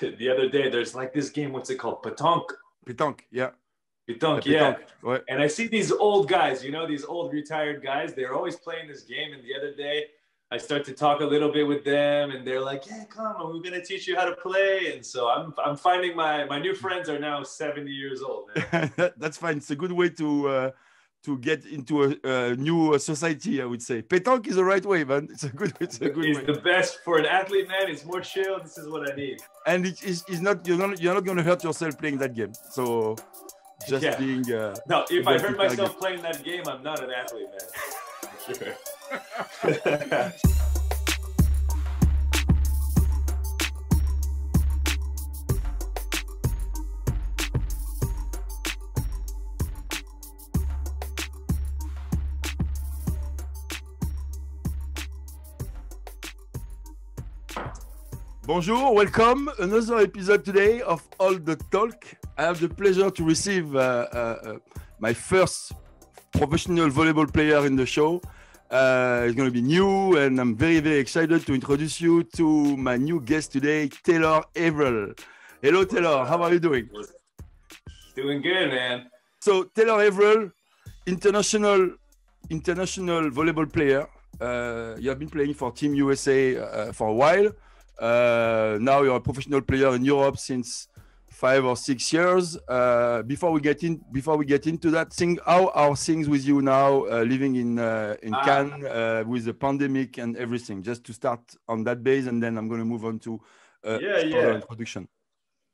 the other day, there's like this game. What's it called? Pétanque. Pétanque. Yeah. Pétanque. Yeah. And I see these old guys. You know, these old retired guys. They're always playing this game. And the other day, I start to talk a little bit with them, and they're like, "Yeah, come on, we're gonna teach you how to play." And so I'm I'm finding my my new friends are now 70 years old. That's fine. It's a good way to. Uh, to get into a, a, new society, I would say. Pétanque is the right way, man. It's a good, it's a good it's way. the best for an athlete, man. It's more chill. This is what I need. And it is it's not you're not you're not going to hurt yourself playing that game. So just yeah. being. Uh, no, if I hurt myself playing that game, I'm not an athlete, man. sure. Bonjour, welcome. Another episode today of All the Talk. I have the pleasure to receive uh, uh, uh, my first professional volleyball player in the show. Uh, it's going to be new, and I'm very, very excited to introduce you to my new guest today, Taylor Averill. Hello, Taylor. How are you doing? Doing good, man. So, Taylor Averill, international, international volleyball player. Uh, you have been playing for Team USA uh, for a while. Uh, now you're a professional player in Europe since five or six years. Uh, before we get in, before we get into that, thing, how are things with you now, uh, living in uh, in ah. Cannes uh, with the pandemic and everything? Just to start on that base, and then I'm going to move on to uh, yeah, yeah. introduction.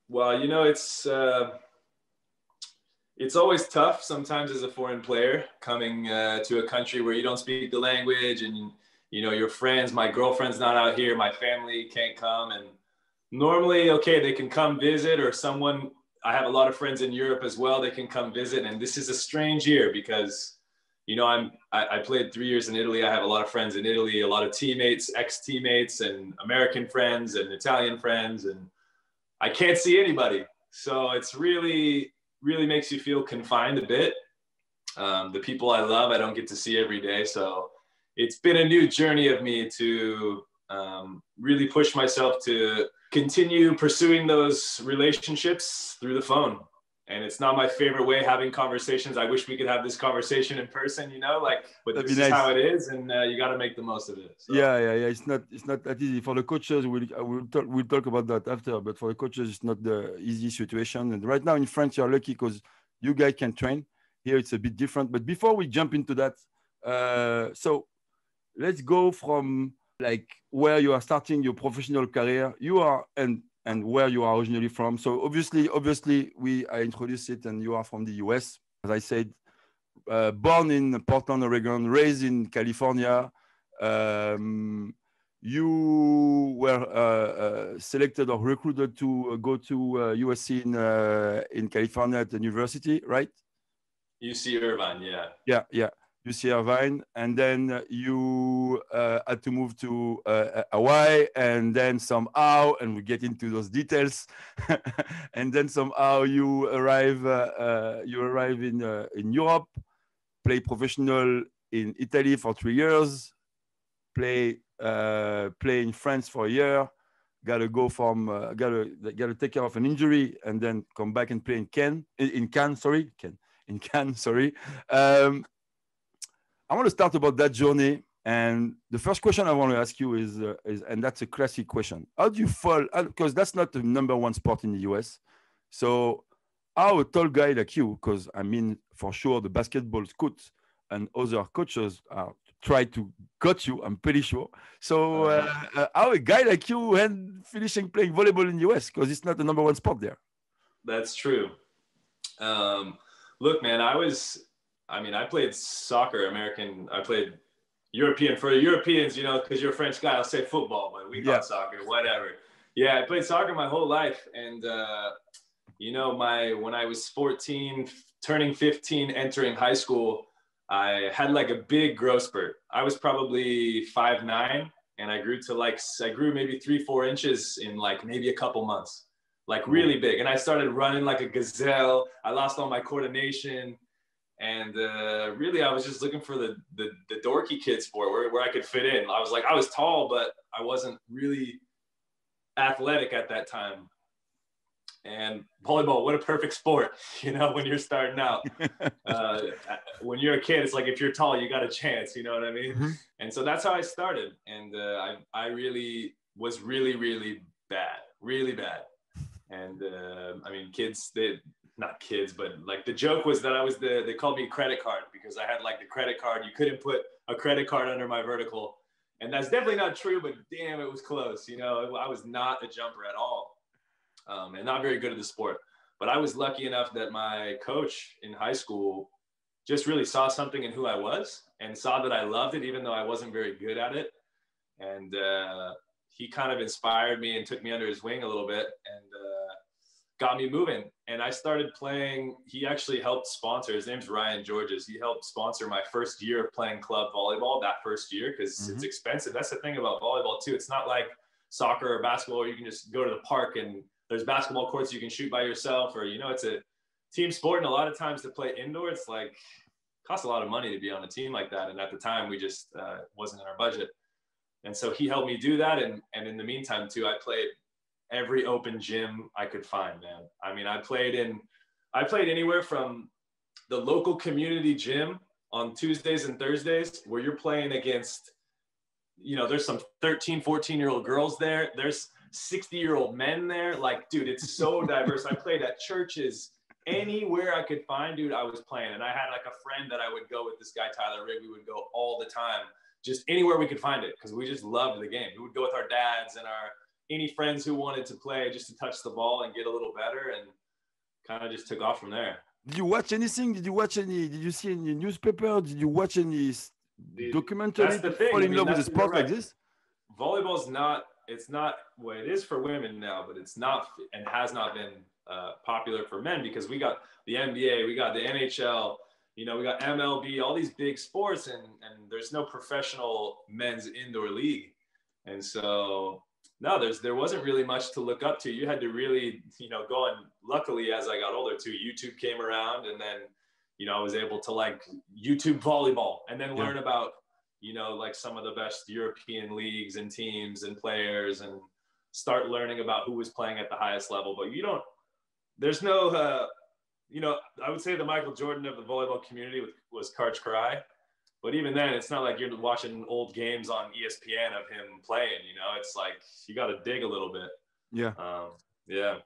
Well, you know, it's it's always tough sometimes as a foreign player coming to a country where you don't speak the language and you know your friends my girlfriend's not out here my family can't come. And normally okay they can come visit or someone i have a lot of friends in europe as well they can come visit. And this is a strange year because you know i'm I, I played three years in italy. I have a lot of friends in italy a lot of teammates ex teammates and american friends and italian friends. And i can't see anybody. So it's really really makes you feel confined a bit. Um, the people i love i don't get to see every day. So it's been a new journey of me to um, really push myself to continue pursuing those relationships through the phone. And it's not my favorite way having conversations. I wish we could have this conversation in person, you know, like, but That'd this nice. is how it is, and uh, you got to make the most of it. So. Yeah, yeah, yeah. It's not, it's not that easy for the coaches. We'll, we'll talk, we'll talk about that after. But for the coaches, it's not the easy situation. And right now in France, you're lucky because you guys can train. Here, it's a bit different. But before we jump into that, uh, so let's go from like where you are starting your professional career. You are and and where you are originally from. So obviously obviously we i introduced it and you are from the us as i said uh, born in portland oregon raised in california. Um, you were uh, uh, selected or recruited to go to usc uh, in uh, in california at the university right? Uc irvine yeah. Yeah yeah UC Irvine, and then you uh, had to move to uh, Hawaii, and then somehow, and we get into those details, and then somehow you arrive, uh, uh you arrive in uh, in Europe, play professional in Italy for three years, play uh, play in France for a year, gotta go from gotta gotta take care of an injury, and then come back and play in in, in Cannes, sorry, Cannes, in Cannes, sorry. Um, I want to start about that journey. And the first question I want to ask you is, uh, is and that's a classic question. How do you fall? Because that's not the number one sport in the US. So, how a tall guy like you, because I mean, for sure, the basketball coach and other coaches are try to cut you. I'm pretty sure. So, uh, uh, how a guy like you and finishing playing volleyball in the US because it's not the number one sport there. That's true. Um, look, man, I was I mean, I played soccer, American. I played European for Europeans, you know, because you're a French guy. I'll say football, but we call yeah. soccer, whatever. Yeah, I played soccer my whole life, and uh, you know, my when I was 14, turning 15, entering high school, I had like a big growth spurt. I was probably five nine, and I grew to like I grew maybe three four inches in like maybe a couple months, like really big. And I started running like a gazelle. I lost all my coordination and uh, really i was just looking for the, the, the dorky kid sport where, where i could fit in i was like i was tall but i wasn't really athletic at that time And volleyball, what a perfect sport, you know, when you're starting out. uh, when you're a kid, it's like if you're tall, you got a chance, you know what I mean? Mm-hmm. And so that's how I started. And uh, I, I really was really, really bad, really bad. And uh, I mean, kids, they, not kids, but like the joke was that I was the, they called me credit card because I had like the credit card. You couldn't put a credit card under my vertical. And that's definitely not true, but damn, it was close. You know, I was not a jumper at all um, and not very good at the sport. But I was lucky enough that my coach in high school just really saw something in who I was and saw that I loved it, even though I wasn't very good at it. And uh, he kind of inspired me and took me under his wing a little bit and got me moving. And I started playing. He actually helped sponsor. His name's Ryan Georges. He helped sponsor my first year of playing club volleyball. That first year because mm-hmm. it's expensive. That's the thing about volleyball too. It's not like soccer or basketball where you can just go to the park and there's basketball courts you can shoot by yourself or you know it's a team sport and a lot of times to play indoor it's like costs a lot of money to be on a team like that and at the time we just uh, wasn't in our budget and so he helped me do that and and in the meantime too i played every open gym i could find man i mean i played in i played anywhere from the local community gym on tuesdays and thursdays where you're playing against you know there's some 13 14 year old girls there there's 60 year old men there. Like, dude, it's so diverse. I played at churches, anywhere I could find, dude, I was playing. And I had like a friend that I would go with this guy, Tyler Rigg. We would go all the time, just anywhere we could find it because we just loved the game. We would go with our dads and our any friends who wanted to play just to touch the ball and get a little better and kind of just took off from there. Did you watch anything? Did you watch any? Did you see any newspaper? Did you watch any documentary? That's the thing. Fall in I mean, love with a sport right. like this? Volleyball's not it's not what it is for women now, but it's not and has not been uh, popular for men because we got the NBA, we got the NHL, you know, we got MLB, all these big sports, and and there's no professional men's indoor league, and so no, there's there wasn't really much to look up to. You had to really, you know, go and luckily as I got older too, YouTube came around, and then you know I was able to like YouTube volleyball and then learn yeah. about you know, like some of the best European leagues and teams and players and start learning about who was playing at the highest level. But you don't, there's no, uh, you know, I would say the Michael Jordan of the volleyball community was Karch Kiraly. But even then, it's not like you're watching old games on ESPN of him playing. You know, it's like you got to dig a little bit. Yeah. Um, yeah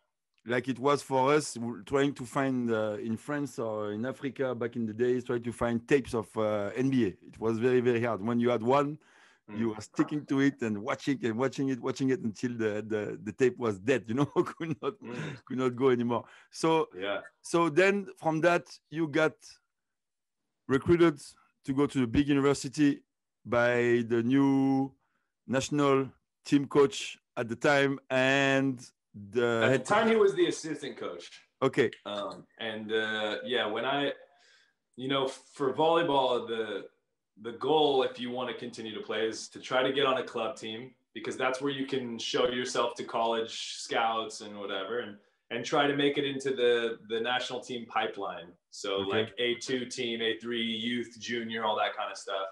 like it was for us trying to find uh, in France or in Africa back in the days, trying to find tapes of uh, NBA. It was very, very hard. When you had one, mm. you were sticking to it and watching and watching it, watching it until the, the, the tape was dead, you know, could not mm. could not go anymore. So yeah. So then from that you got recruited to go to the big university by the new national team coach at the time and the at the time he was the assistant coach. Okay. Um, and uh, yeah, when I, you know, for volleyball, the the goal, if you want to continue to play, is to try to get on a club team because that's where you can show yourself to college scouts and whatever, and and try to make it into the the national team pipeline. So okay. like A two team, A three youth, junior, all that kind of stuff.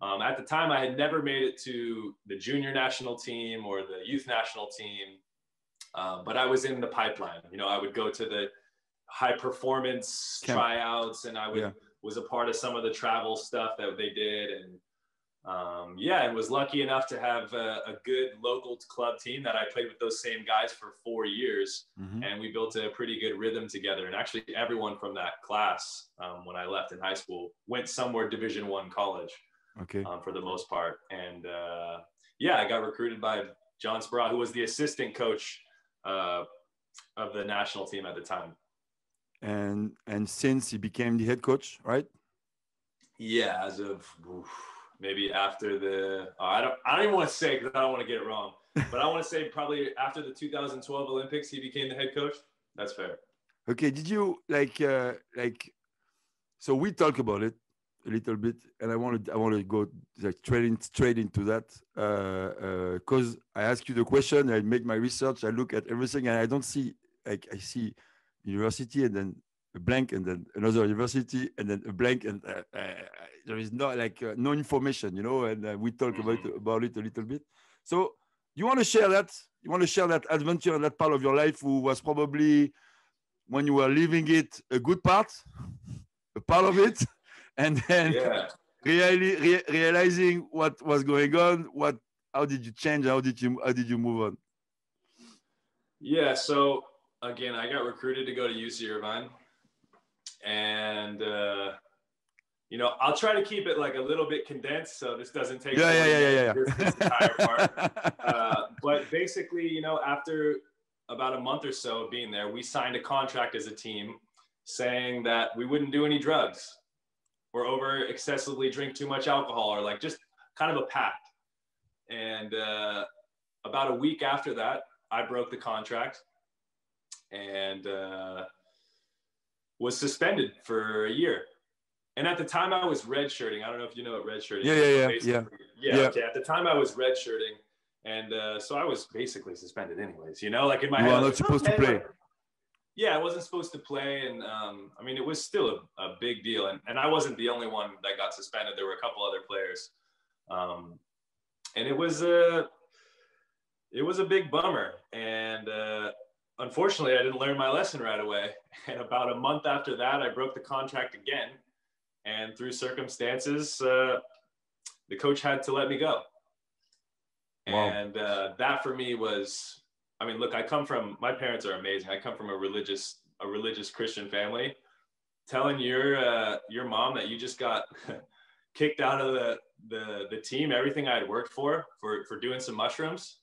Um, at the time, I had never made it to the junior national team or the youth national team. Um, but I was in the pipeline. You know, I would go to the high performance Camp. tryouts, and I would yeah. was a part of some of the travel stuff that they did, and um, yeah, and was lucky enough to have a, a, good local club team that I played with those same guys for four years, mm-hmm. and we built a pretty good rhythm together. And actually, everyone from that class um, when I left in high school went somewhere Division One college. Okay. Um, for the most part, and uh, yeah, I got recruited by John Speraw, who was the assistant coach uh, of the national team at the time. And and since he became the head coach, right? Yeah, as of oof, maybe after the uh, I don't I don't even want to say because I don't want to get it wrong, but I want to say probably after the 2012 Olympics he became the head coach. That's fair. Okay, did you like uh, like so we talk about it a little bit, and I want to I want to go like straight in, straight into that because uh, uh, I ask you the question, I make my research, I look at everything, and I don't see like I see university and then a blank and then another university and then a blank and uh, uh, there is no like uh, no information, you know, and uh, we talk about mm-hmm. about it a little bit. So you want to share that? you want to share that adventure and that part of your life who was probably when you were living it a good part, a part of it, and then Yeah. really re- realizing what was going on. What how did you change? How did you how did you move on? Yeah. So again, I got recruited to go to UC Irvine, and uh, you know, I'll try to keep it like a little bit condensed, so this doesn't take. Yeah, yeah, yeah, yeah, yeah. This, this entire part. Uh, but basically, you know, after about a month or so of being there, we signed a contract as a team saying that we wouldn't do any drugs or over excessively drink too much alcohol or like just kind of a pact. And uh, about a week after that, I broke the contract and uh, was suspended for a year. And at the time, I was redshirting. I don't know if you know what redshirting Yeah, is. yeah, yeah, yeah. yeah. Okay. At the time, I was redshirting, and uh, so I was basically suspended, anyways. You know, like in my You head, are not supposed to play." yeah, I wasn't supposed to play, and um, I mean, it was still a, a big deal, and, and I wasn't the only one that got suspended. There were a couple other players, um, and it was a it was a big bummer, and uh, unfortunately, I didn't learn my lesson right away. And about a month after that, I broke the contract again, and through circumstances, uh, the coach had to let me go. Wow. And uh, that for me was, I mean, look, I come from my parents are amazing. I come from a religious a religious Christian family. Telling your uh, your mom that you just got kicked out of the, the the team, everything I had worked for for for doing some mushrooms,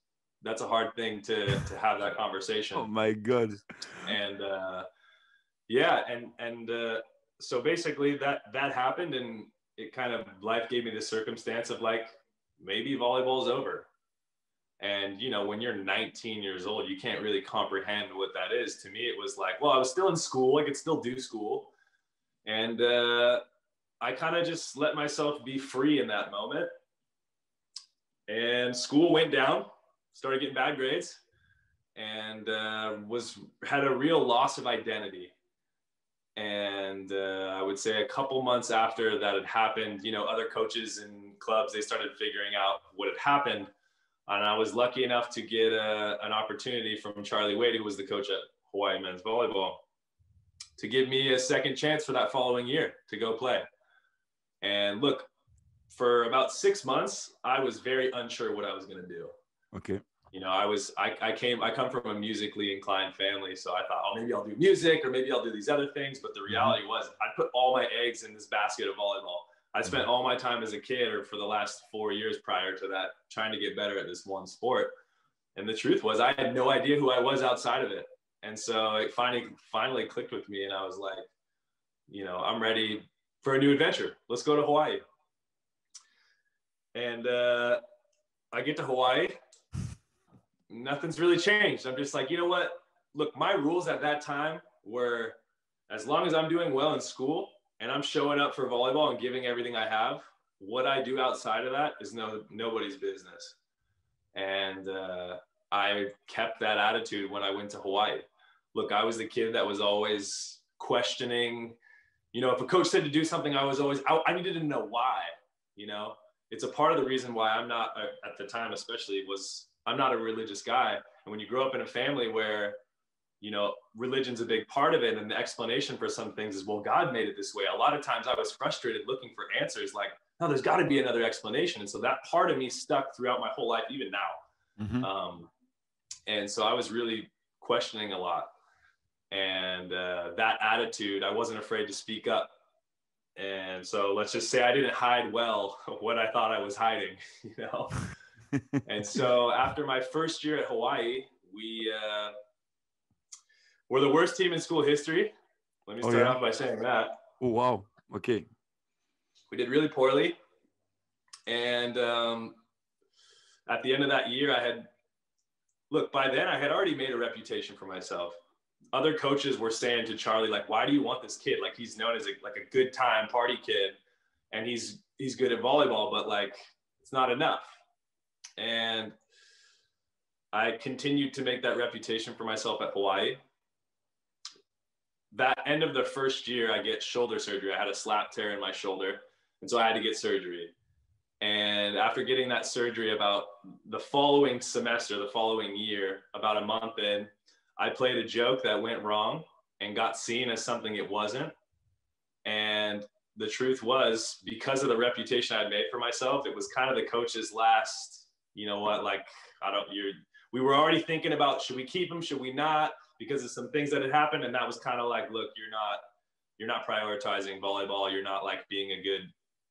that's a hard thing to to have that conversation. Oh my god! and uh, yeah, and and uh, so basically that that happened, and it kind of life gave me the circumstance of like maybe volleyball's over, and you know when you're 19 years old, you can't really comprehend what that is. To me, it was like, well, I was still in school, I could still do school, and uh, I kind of just let myself be free in that moment, and school went down, started getting bad grades and uh, was had a real loss of identity. And uh, I would say a couple months after that had happened, you know, other coaches and clubs they started figuring out what had happened, and I was lucky enough to get a, an opportunity from Charlie Wade, who was the coach at Hawaii men's volleyball, to give me a second chance for that following year to go play. And look, for about six months, I was very unsure what I was going to do Okay. you know, I was, I, I came, I come from a musically inclined family. So I thought, oh, maybe I'll do music or maybe I'll do these other things. But the reality was I put all my eggs in this basket of volleyball. I spent all my time as a kid or for the last four years prior to that, trying to get better at this one sport. And the truth was I had no idea who I was outside of it. And so it finally, finally clicked with me. And I was like, you know, I'm ready for a new adventure. Let's go to Hawaii. And uh, I get to Hawaii nothing's really changed. I'm just like, you know what? Look, my rules at that time were as long as I'm doing well in school and I'm showing up for volleyball and giving everything I have, what I do outside of that is no nobody's business. And uh, I kept that attitude when I went to Hawaii. Look, I was the kid that was always questioning. You know, if a coach said to do something, I was always I, I needed to know why. You know, it's a part of the reason why I'm not uh, at the time, especially was I'm not a religious guy. And when you grow up in a family where, you know, religion's a big part of it, and the explanation for some things is, well, God made it this way. A lot of times I was frustrated looking for answers like, no, there's got to be another explanation. And so that part of me stuck throughout my whole life, even now. Mhm. Um, and so I was really questioning a lot. And uh, that attitude, I wasn't afraid to speak up. And so let's just say I didn't hide well what I thought I was hiding, you know? and so after my first year at Hawaii, we uh, were the worst team in school history. Let me Oh, start yeah? off by saying that Oh wow. Okay. we did really poorly. And um, at the end of that year, I had look. By then, I had already made a reputation for myself. Other coaches were saying to Charlie, like, "Why do you want this kid? Like, he's known as a like a good time party kid, and he's he's good at volleyball, but like, it's not enough." And I continued to make that reputation for myself at Hawaii. That end of the first year, I get shoulder surgery. I had a slap tear in my shoulder, and so I had to get surgery. And after getting that surgery, about the following semester, the following year, about a month in, I played a joke that went wrong and got seen as something it wasn't. And the truth was, because of the reputation I'd made for myself, it was kind of the coach's last, you know what, like, I don't, you're, we were already thinking about should we keep him, should we not, because of some things that had happened. And that was kind of like, look, you're not, you're not prioritizing volleyball. You're not like being a good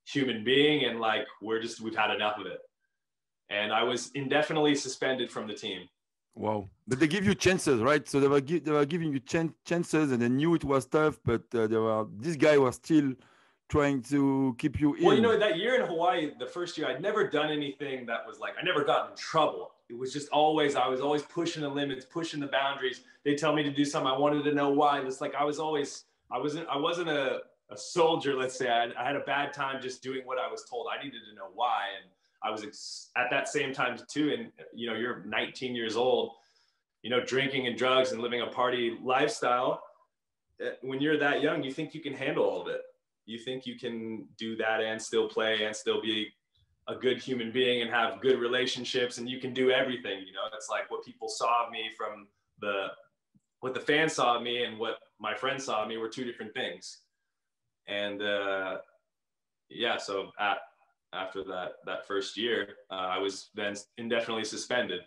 human being. And like, we're just, we've had enough of it. And I was indefinitely suspended from the team. Wow. But they give you chances, right? So they were, gi- they were giving you ch- chances and they knew it was tough, but uh, they were, this guy was still trying to keep you in. Well, you know, that year in Hawaii, the first year, I'd never done anything that was like, I never got in trouble. It was just always, I was always pushing the limits, pushing the boundaries. They tell me to do something. I wanted to know why. It's like, I was always, I wasn't, I wasn't a, a soldier, let's say. I, I had a bad time just doing what I was told. I needed to know why. And I was ex- at that same time too. And, you know, you're 19 years old, you know, drinking and drugs and living a party lifestyle. Eh, when you're that young, you think you can handle all of it. You think you can do that and still play and still be a good human being and have good relationships and you can do everything. You know, it's like what people saw of me from the, what the fans saw of me and what my friends saw of me were two different things. And uh, yeah, so at, after that that first year, uh, I was then indefinitely suspended,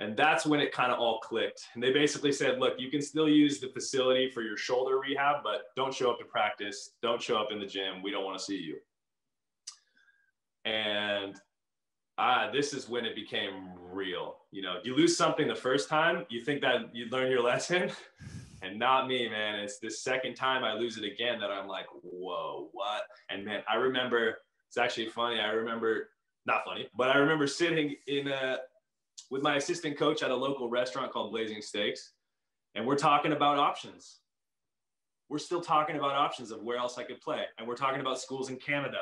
and that's when it kind of all clicked. And they basically said, "Look, you can still use the facility for your shoulder rehab, but don't show up to practice. Don't show up in the gym. We don't want to see you." And ah, this is when it became real. You know, you lose something the first time, you think that you learn your lesson. And not me, man. It's the second time I lose it again that I'm like, whoa, what? And man, I remember it's actually funny. I remember not funny, but I remember sitting in a with my assistant coach at a local restaurant called Blazing Steaks, and we're talking about options. We're still talking about options of where else I could play, and we're talking about schools in Canada.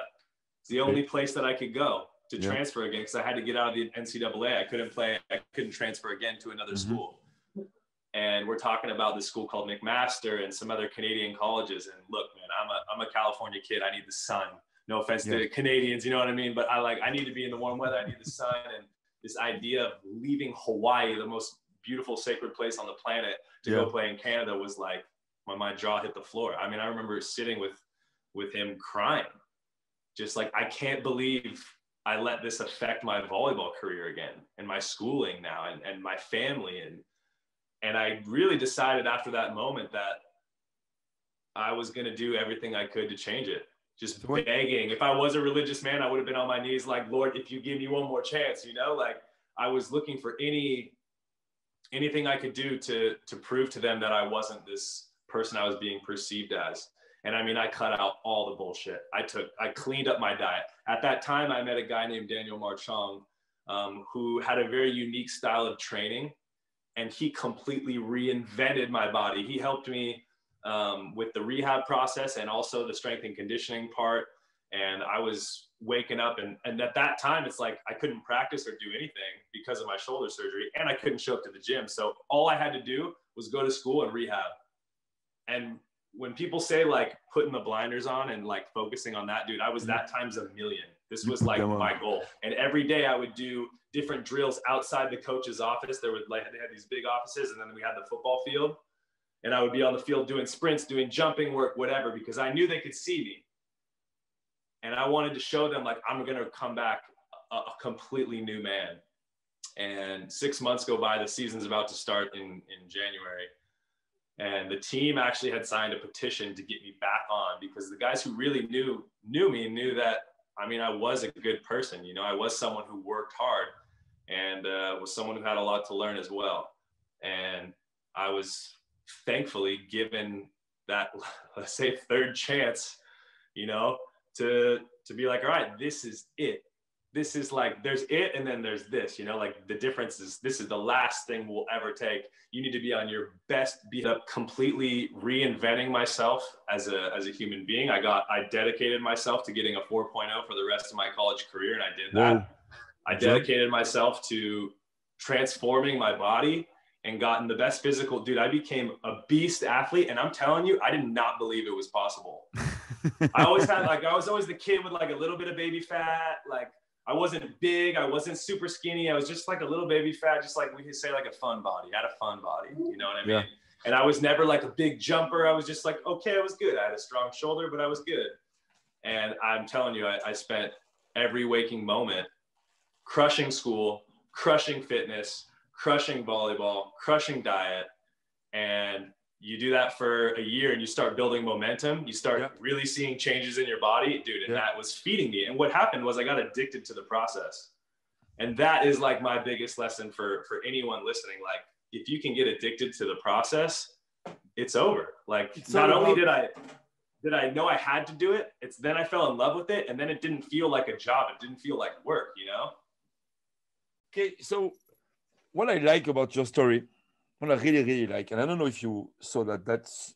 It's the only place that I could go to Yeah. transfer again because I had to get out of the NCAA. I couldn't play. I couldn't transfer again to another Mhm. school. And we're talking about this school called McMaster and some other Canadian colleges. And look, man, I'm a I'm a California kid. I need the sun. No offense to Canadians, you know what I mean? But I like I need to be in the warm weather. I need the sun. And this idea of leaving Hawaii, the most beautiful sacred place on the planet, to Yeah. go play in Canada was like my my jaw hit the floor. I mean, I remember sitting with with him crying, just like I can't believe I let this affect my volleyball career again and my schooling now and, and my family and and I really decided after that moment that I was going to do everything I could to change it. Just begging. If I was a religious man, I would have been on my knees like, Lord, if you give me one more chance, you know, like I was looking for any anything I could do to to prove to them that I wasn't this person I was being perceived as. And I mean, I cut out all the bullshit. I took, I cleaned up my diet. At that time, I met a guy named Daniel Marchong, um, who had a very unique style of training, and he completely reinvented my body. He helped me um, with the rehab process and also the strength and conditioning part. And I was waking up, and, and at that time, it's like I couldn't practice or do anything because of my shoulder surgery, and I couldn't show up to the gym. So all I had to do was go to school and rehab. And when people say like putting the blinders on and like focusing on that, dude, I was that times a million. This was like my goal. And every day I would do different drills outside the coach's office. There would like they had these big offices, and then we had the football field. And I would be on the field doing sprints, doing jumping work, whatever, because I knew they could see me. And I wanted to show them like I'm gonna come back a, a completely new man. And six months go by, the season's about to start in, in January. And the team actually had signed a petition to get me back on because the guys who really knew knew me knew that I mean I was a good person. You know, I was someone who worked hard and uh, was someone who had a lot to learn as well. And I was thankfully given that let's say third chance, you know, to to be like, all right, this is it. This is like there's it and then there's this, you know, like the difference is this is the last thing we'll ever take. You need to be on your best beat up, completely reinventing myself as a as a human being. I got I dedicated myself to getting a 4.0 for the rest of my college career and I did that. I dedicated myself to transforming my body and gotten the best physical dude. I became a beast athlete, and I'm telling you, I did not believe it was possible. I always had like I was always the kid with like a little bit of baby fat. Like I wasn't big, I wasn't super skinny. I was just like a little baby fat, just like we could say like a fun body. I had a fun body, you know what I mean? Yeah. And I was never like a big jumper. I was just like okay, I was good. I had a strong shoulder, but I was good. And I'm telling you, I, I spent every waking moment crushing school, crushing fitness, crushing volleyball, crushing diet, and you do that for a year and you start building momentum you start really seeing changes in your body dude and that was feeding me. And what happened was i got addicted to the process. And that is like my biggest lesson for for anyone listening. Like if you can get addicted to the process it's over. Like It's not only did i did i know i had to do it it's then i fell in love with it and then it didn't feel like a job. It didn't feel like work you know? Okay, so what I like about your story, what I really really like, and I don't know if you saw that that's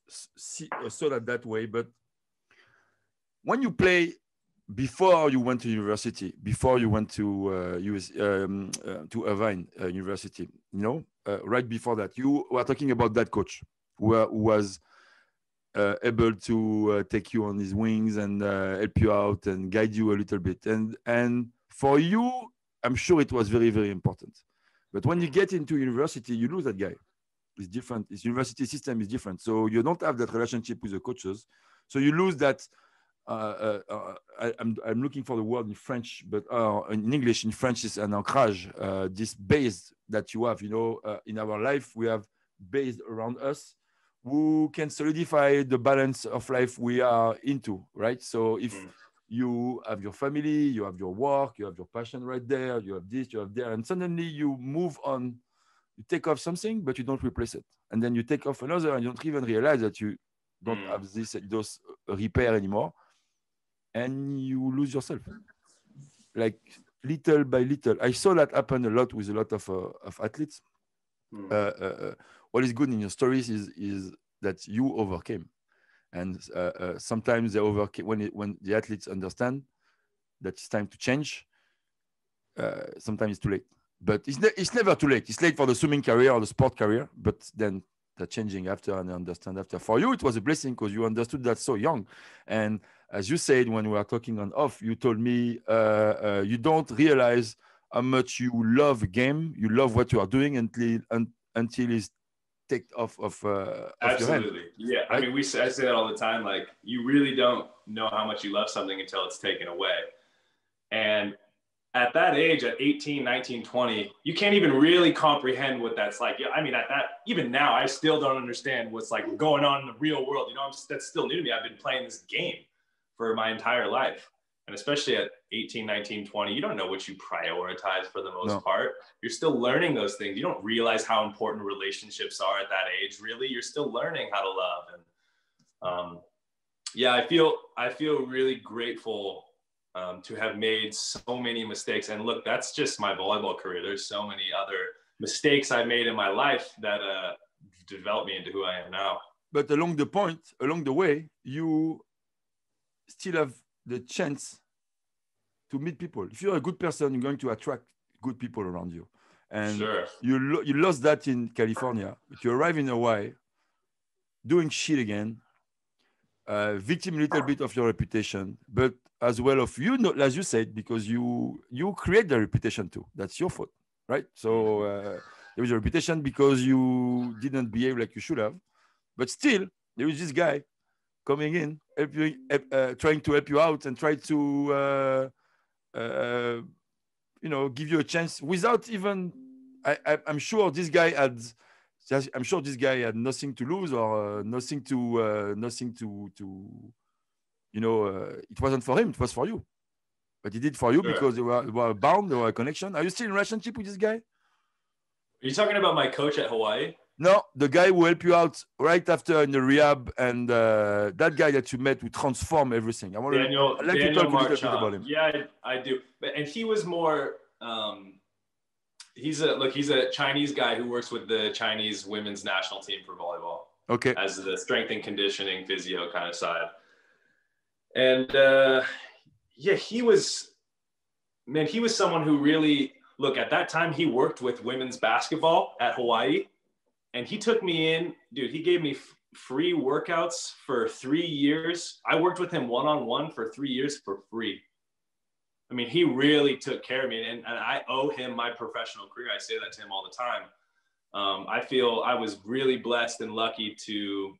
uh, saw that that way, but when you play before you went to university, before you went to uh, US, um, uh, to Irvine uh, University, you know, uh, right before that, you were talking about that coach who, uh, who was able to take you on his wings and help you out and guide you a little bit, and and for you, I'm sure it was very very important. But when you get into university, you lose that guy. It's different. His university system is different, so you don't have that relationship with the coaches. So you lose that uh, uh, uh, I, I'm, I'm looking for the word in French, but uh, in English, in French, is an ancrage. Uh, this base that you have, you know, in our life, we have base around us who can solidify the balance of life we are into, right? So if Mm. You have your family, you have your work, you have your passion right there, you have this, you have there, and suddenly you move on, you take off something, but you don't replace it, and then you take off another, and you don't even realize that you don't Mm. have this those uh, repair anymore and you lose yourself. Like little by little. I saw that happen a lot with a lot of uh, of athletes. Mm. uh, uh, uh, what is good in your stories is is that you overcame and uh, uh, sometimes they overcame when it, when the athletes understand that it's time to change uh, sometimes it's too late. But it's, ne- it's never too late. It's late for the swimming career or the sport career but then they're changing after and understand after. For you it was a blessing because you understood that so young. And as you said when we were talking on off you told me uh, uh, you don't realize how much you love game you love what you are doing until un, until it's taken off of, uh, of Absolutely. Yeah. I mean, we say, I say that all the time. Like, you really don't know how much you love something until it's taken away. And at that age, at 18, 19, 20, you can't even really comprehend what that's like. Yeah, I mean, at that, even now, I still don't understand what's like going on in the real world. You know, I'm, that's still new to me. I've been playing this game for my entire life. And especially at 18, 19, 20, you don't know what you prioritize for the most No. part. You're still learning those things. You don't realize how important relationships are at that age. Really, you're still learning how to love. And um, yeah, I feel I feel really grateful um, to have made so many mistakes. And look, that's just my volleyball career. There's so many other mistakes I made in my life that uh, developed me into who I am now. but along the point along the way you still have the chance to meet people. If you're a good person you're going to attract good people around you. And sure. you, lo- you lost that in california. But you arrive in hawaii doing shit again uh, victim a little bit of your reputation but as well of you know as you said because you you create the reputation too. That's your fault right? So uh, there is a reputation because you didn't behave like you should have but still there is this guy coming in help you, uh, trying to help you out and try to uh, uh, you know give you a chance without even I, i'm sure this guy had i'm sure this guy had nothing to lose or uh, nothing to uh, nothing to to you know uh, it wasn't for him it was for you but he did for you Sure. because they were, were bound there were a connection are you still in relationship with this guy Are you talking about my coach at Hawaii? No, the guy who helped you out right after in the rehab, and uh, that guy that you met who transform everything. I want Daniel, I'd like to Daniel talk a little bit about him. Yeah, I, I do. But and he was more. Um, he's a look. He's a Chinese guy who works with the Chinese women's national team for volleyball Okay, as the strength and conditioning physio kind of side. And uh, yeah, he was. Man, he was someone who really look at that time. He worked with women's basketball at Hawaii, and he took me in, dude. He gave me f- free workouts for three years. I worked with him one on one for three years for free. I mean, he really took care of me, and, and I owe him my professional career. I say that to him all the time. Um, I feel I was really blessed and lucky to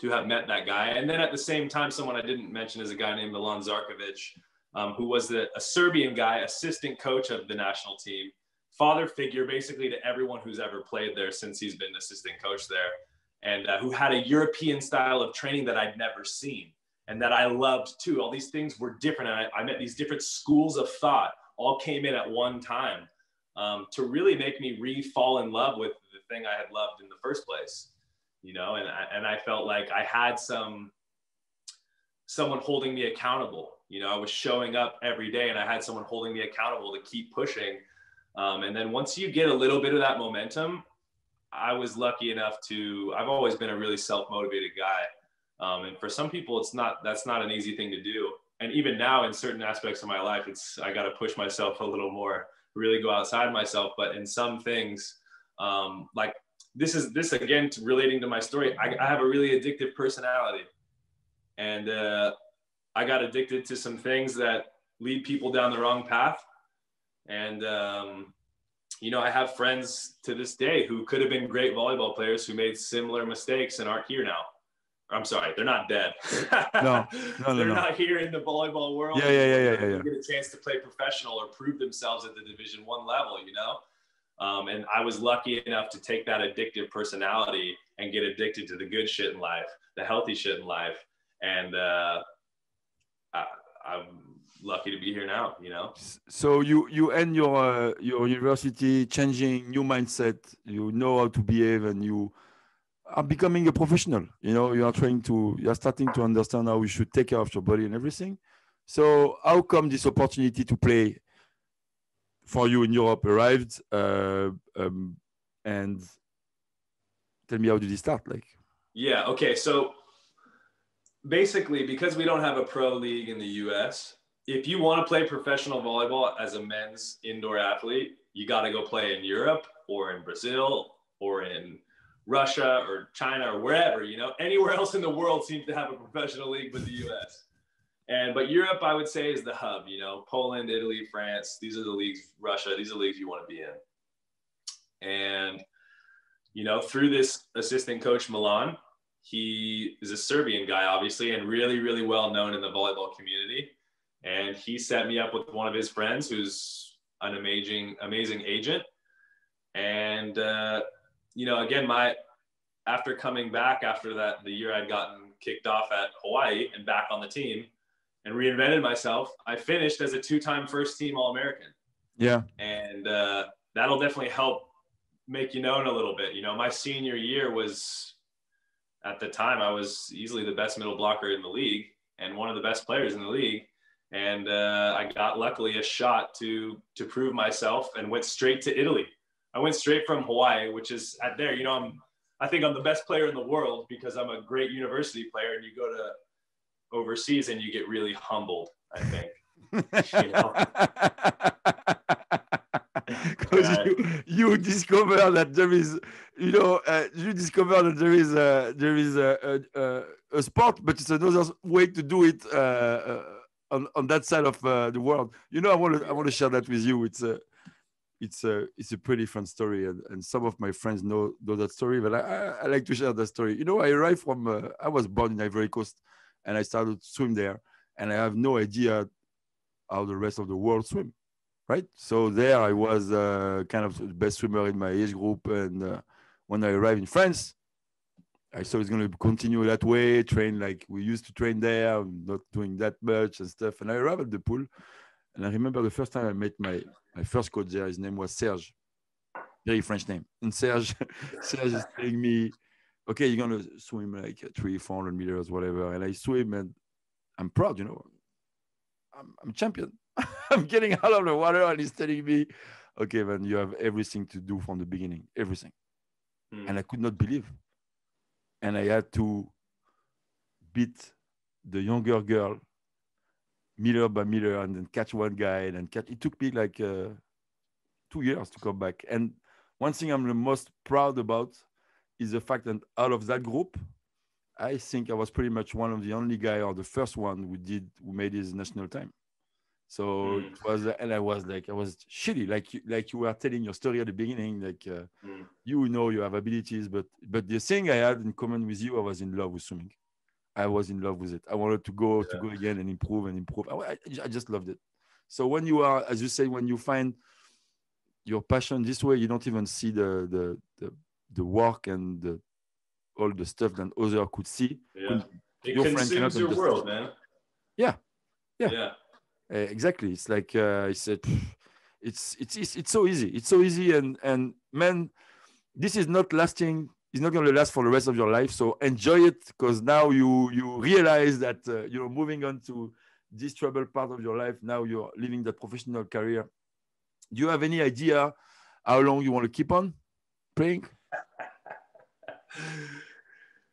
to have met that guy. And then at the same time, someone I didn't mention is a guy named Milan Zarkovic, um, who was the, a Serbian guy, assistant coach of the national team, father figure basically to everyone who's ever played there since he's been assistant coach there, and uh, who had a European style of training that I'd never seen and that I loved too. All these things were different. And I, I met these different schools of thought all came in at one time um, to really make me re-fall in love with the thing I had loved in the first place, you know, and I, and I felt like I had some, someone holding me accountable. You know, I was showing up every day and I had someone holding me accountable to keep pushing. Um, and then once you get a little bit of that momentum, I was lucky enough to, I've always been a really self-motivated guy. Um, and for some people, it's not, that's not an easy thing to do. And even now in certain aspects of my life, it's, I got to push myself a little more, really go outside myself. But in some things, um, like this is this again, to relating to my story, I, I have a really addictive personality. And uh, I got addicted to some things that lead people down the wrong path. And, um, you know, I have friends to this day who could have been great volleyball players who made similar mistakes and aren't here now. I'm sorry, they're not dead. no, no, they're no, not here in the volleyball world. Yeah, yeah, yeah, yeah, yeah, yeah. Get a chance to play professional or prove themselves at the Division One level, you know. Um, and I was lucky enough to take that addictive personality and get addicted to the good shit in life, the healthy shit in life, and uh, I, I'm lucky to be here now. You know. So you you end your uh, your university, changing new mindset. You know how to behave, and you are becoming a professional. You know, you are trying to, you are starting to understand how you should take care of your body and everything. So, how come this opportunity to play for you in Europe arrived? Uh, um, and tell me, how did it start? Like, yeah, okay. So, basically, because we don't have a pro league in the US, if you want to play professional volleyball as a men's indoor athlete, you got to go play in Europe or in Brazil or in Russia or China or wherever, you know, anywhere else in the world seems to have a professional league but the US. And but Europe, I would say, is the hub, you know, Poland, Italy, France, these are the leagues, Russia, these are the leagues you want to be in. And, you know, through this assistant coach Milan, he is a Serbian guy, obviously, and really, really well known in the volleyball community. And he set me up with one of his friends who's an amazing, amazing agent. And uh, you know, again, my after coming back after that, the year I'd gotten kicked off at Hawaii and back on the team and reinvented myself, I finished as a two-time first team All-American. Yeah. And uh, that'll definitely help make you known a little bit. You know, my senior year was at the time I was easily the best middle blocker in the league and one of the best players in the league. And uh, I got luckily a shot to to prove myself and went straight to Italy I went straight from Hawaii, which is at there. You know, I'm I think I'm the best player in the world because I'm a great university player, and you go to overseas and you get really humbled. I think. Because you, you discover that there is, you know, uh, you discover that there is a, there is a, a, a, sport, but it's another way to do it uh, uh, on, on that side of uh, the world. You know, I want to I want to share that with you. It's uh, it's a it's a pretty fun story, and, and some of my friends know know that story. But I, I, I like to share that story. You know, I arrived from uh, I was born in Ivory Coast, and I started to swim there, and I have no idea how the rest of the world swim, right? So there I was uh, kind of the best swimmer in my age group, and uh, when I arrived in France, I thought it's going to continue that way, train like we used to train there, not doing that much and stuff. And I arrived at the pool, and I remember the first time I met my my first coach there, his name was Serge, very French name. And Serge, Serge is telling me, okay, you're gonna swim like three, four hundred meters, whatever. And I swim, and I'm proud, you know. I'm, I'm champion. I'm getting out of the water, and he's telling me, okay, man, you have everything to do from the beginning, everything. Mm. And I could not believe. And I had to beat the younger girl meter by meter and then catch one guy and then catch. It took me like uh, two years to come back. And one thing I'm the most proud about is the fact that out of that group, I think I was pretty much one of the only guy or the first one who did who made his national time. So mm. it was, and I was like, I was shitty, like you, like you were telling your story at the beginning, like uh, mm. you know you have abilities, but but the thing I had in common with you, I was in love with swimming. I was in love with it. I wanted to go yeah. to go again and improve and improve. I, I just loved it. So when you are, as you say, when you find your passion this way, you don't even see the the the, the work and the all the stuff that others could see. Yeah. It consumes your world, man. Yeah. Yeah. Yeah. Uh, exactly. It's like uh, I said, it's, it's it's it's so easy. It's so easy, and and man, this is not lasting. It's not going to last for the rest of your life. So enjoy it because now you you realize that uh, you're moving on to this trouble part of your life. Now you're living that professional career. Do you have any idea how long you want to keep on playing?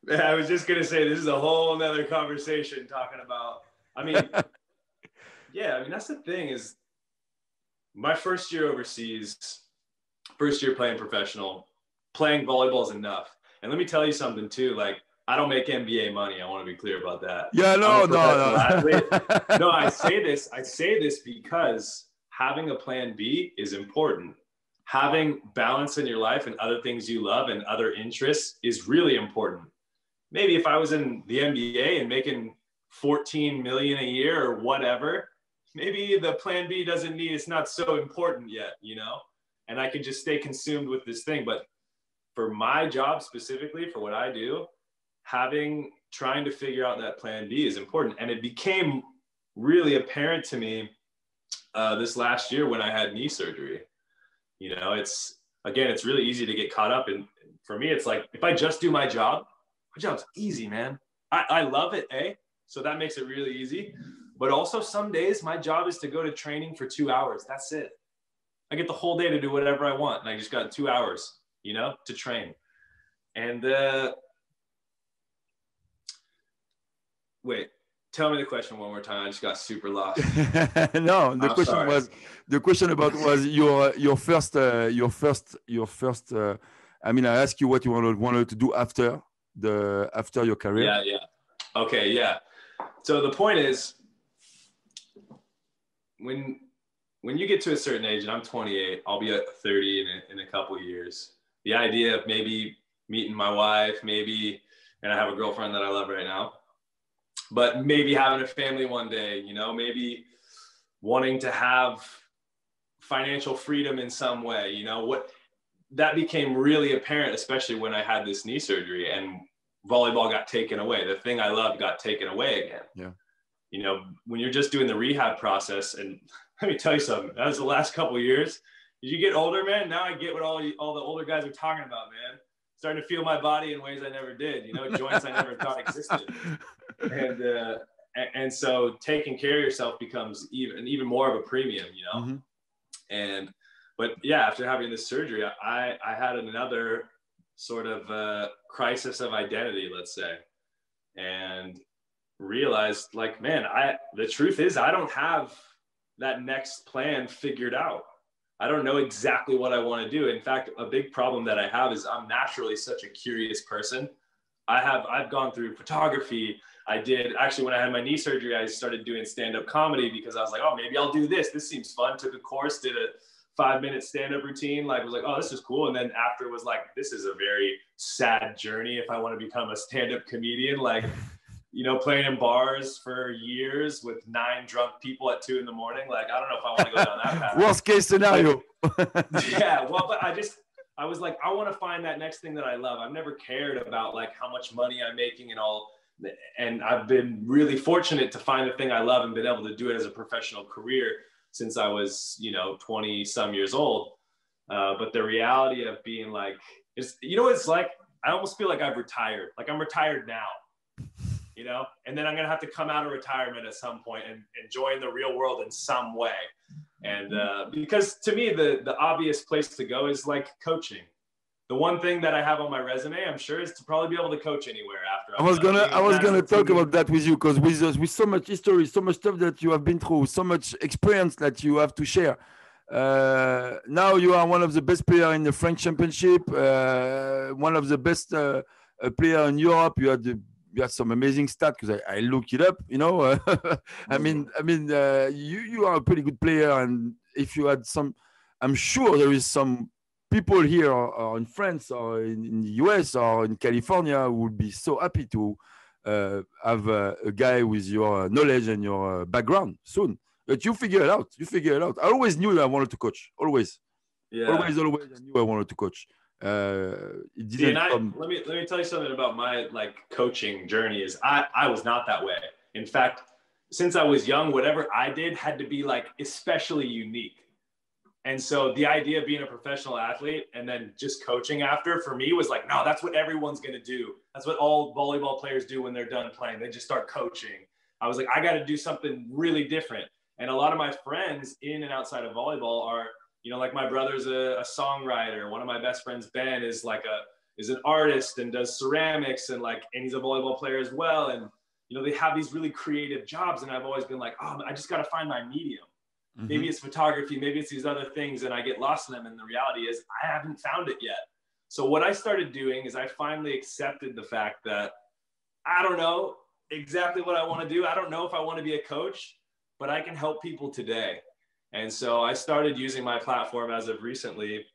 I was just gonna say this is a whole nother conversation talking about. I mean, yeah, I mean that's the thing is my first year overseas, first year playing professional, playing volleyball is enough. And let me tell you something too, like I don't make NBA money. I want to be clear about that. Yeah, no, no, no. no, I say this. I say this because having a plan B is important having balance in your life and other things you love and other interests is really important. Maybe if I was in the NBA and making 14 million a year or whatever, maybe the plan B doesn't need, it's not so important yet, you know? And I can just stay consumed with this thing. But for my job specifically, for what I do, having, trying to figure out that plan B is important. And it became really apparent to me uh, this last year when I had knee surgery you know, it's again, it's really easy to get caught up. And for me, it's like if I just do my job, my job's easy, man. I, I love it, eh? So that makes it really easy. But also, some days my job is to go to training for two hours. That's it. I get the whole day to do whatever I want. And I just got two hours, you know, to train. And uh, wait, Tell me the question one more time. I just got super lost. no, the I'm question sorry. was the question about was your your first uh, your first your first. Uh, I mean, I asked you what you wanted wanted to do after the after your career. Yeah, yeah. Okay, yeah. So the point is, when when you get to a certain age, and I'm 28, I'll be at 30 in a, in a couple years. The idea of maybe meeting my wife, maybe, and I have a girlfriend that I love right now but maybe having a family one day, you know, maybe wanting to have financial freedom in some way, you know, what that became really apparent, especially when I had this knee surgery and volleyball got taken away. The thing I loved got taken away again. Yeah. You know, when you're just doing the rehab process, and let me tell you something, that was the last couple years. As you get older, man, now I get what all all the older guys are talking about, man starting to feel my body in ways I never did, you know, joints I never thought existed. And, uh, and so taking care of yourself becomes even, even more of a premium, you know? Mm-hmm. And, but yeah, after having this surgery, I, I had another sort of uh, crisis of identity, let's say, and realized like, man, I, the truth is I don't have that next plan figured out I don't know exactly what I want to do. In fact, a big problem that I have is I'm naturally such a curious person. I have I've gone through photography. I did actually when I had my knee surgery, I started doing stand-up comedy because I was like, oh, maybe I'll do this. This seems fun. Took a course, did a five-minute stand-up routine. Like was like, oh, this is cool. And then after was like, this is a very sad journey if I want to become a stand-up comedian. Like you know, playing in bars for years with nine drunk people at two in the morning. Like, I don't know if I want to go down that path. Worst case scenario. yeah. Well, but I just, I was like, I want to find that next thing that I love. I've never cared about like how much money I'm making and all. And I've been really fortunate to find the thing I love and been able to do it as a professional career since I was, you know, 20 some years old. Uh, but the reality of being like, is, you know what it's like? I almost feel like I've retired. Like I'm retired now you know, and then I'm going to have to come out of retirement at some point and, and join the real world in some way. And uh, because to me, the, the obvious place to go is like coaching. The one thing that I have on my resume, I'm sure, is to probably be able to coach anywhere after. I'm i was gonna, I was gonna talk about that with you because with uh, with so much history, so much stuff that you have been through, so much experience that you have to share. Uh, now you are one of the best player in the French Championship, uh, one of the best uh, player in Europe. You had the you had some amazing stat because I, I look it up. You know, I mean, I mean, uh, you you are a pretty good player, and if you had some, I'm sure there is some people here or, or in France or in, in, the US or in California who would be so happy to uh, have a, a, guy with your knowledge and your uh, background soon. But you figure it out. You figure it out. I always knew I wanted to coach. Always. Yeah. Always, always, I knew I wanted to coach. Uh, it didn't See, I, come... let me let me tell you something about my like coaching journey. Is I I was not that way. In fact, since I was young, whatever I did had to be like especially unique. And so the idea of being a professional athlete and then just coaching after for me was like, no, that's what everyone's going to do. That's what all volleyball players do when they're done playing. They just start coaching. I was like, I got to do something really different. And a lot of my friends in and outside of volleyball are, you know, like my brother's a, a songwriter. One of my best friends, Ben, is like a is an artist and does ceramics and like and he's a volleyball player as well. And you know, they have these really creative jobs. And I've always been like, oh, I just got to find my medium Mm-hmm. Maybe it's photography, maybe it's these other things, and I get lost in them. And the reality is, I haven't found it yet. So, what I started doing is I finally accepted the fact that I don't know exactly what I want to do. I don't know if I want to be a coach, but I can help people today. And so I started using my platform as of recently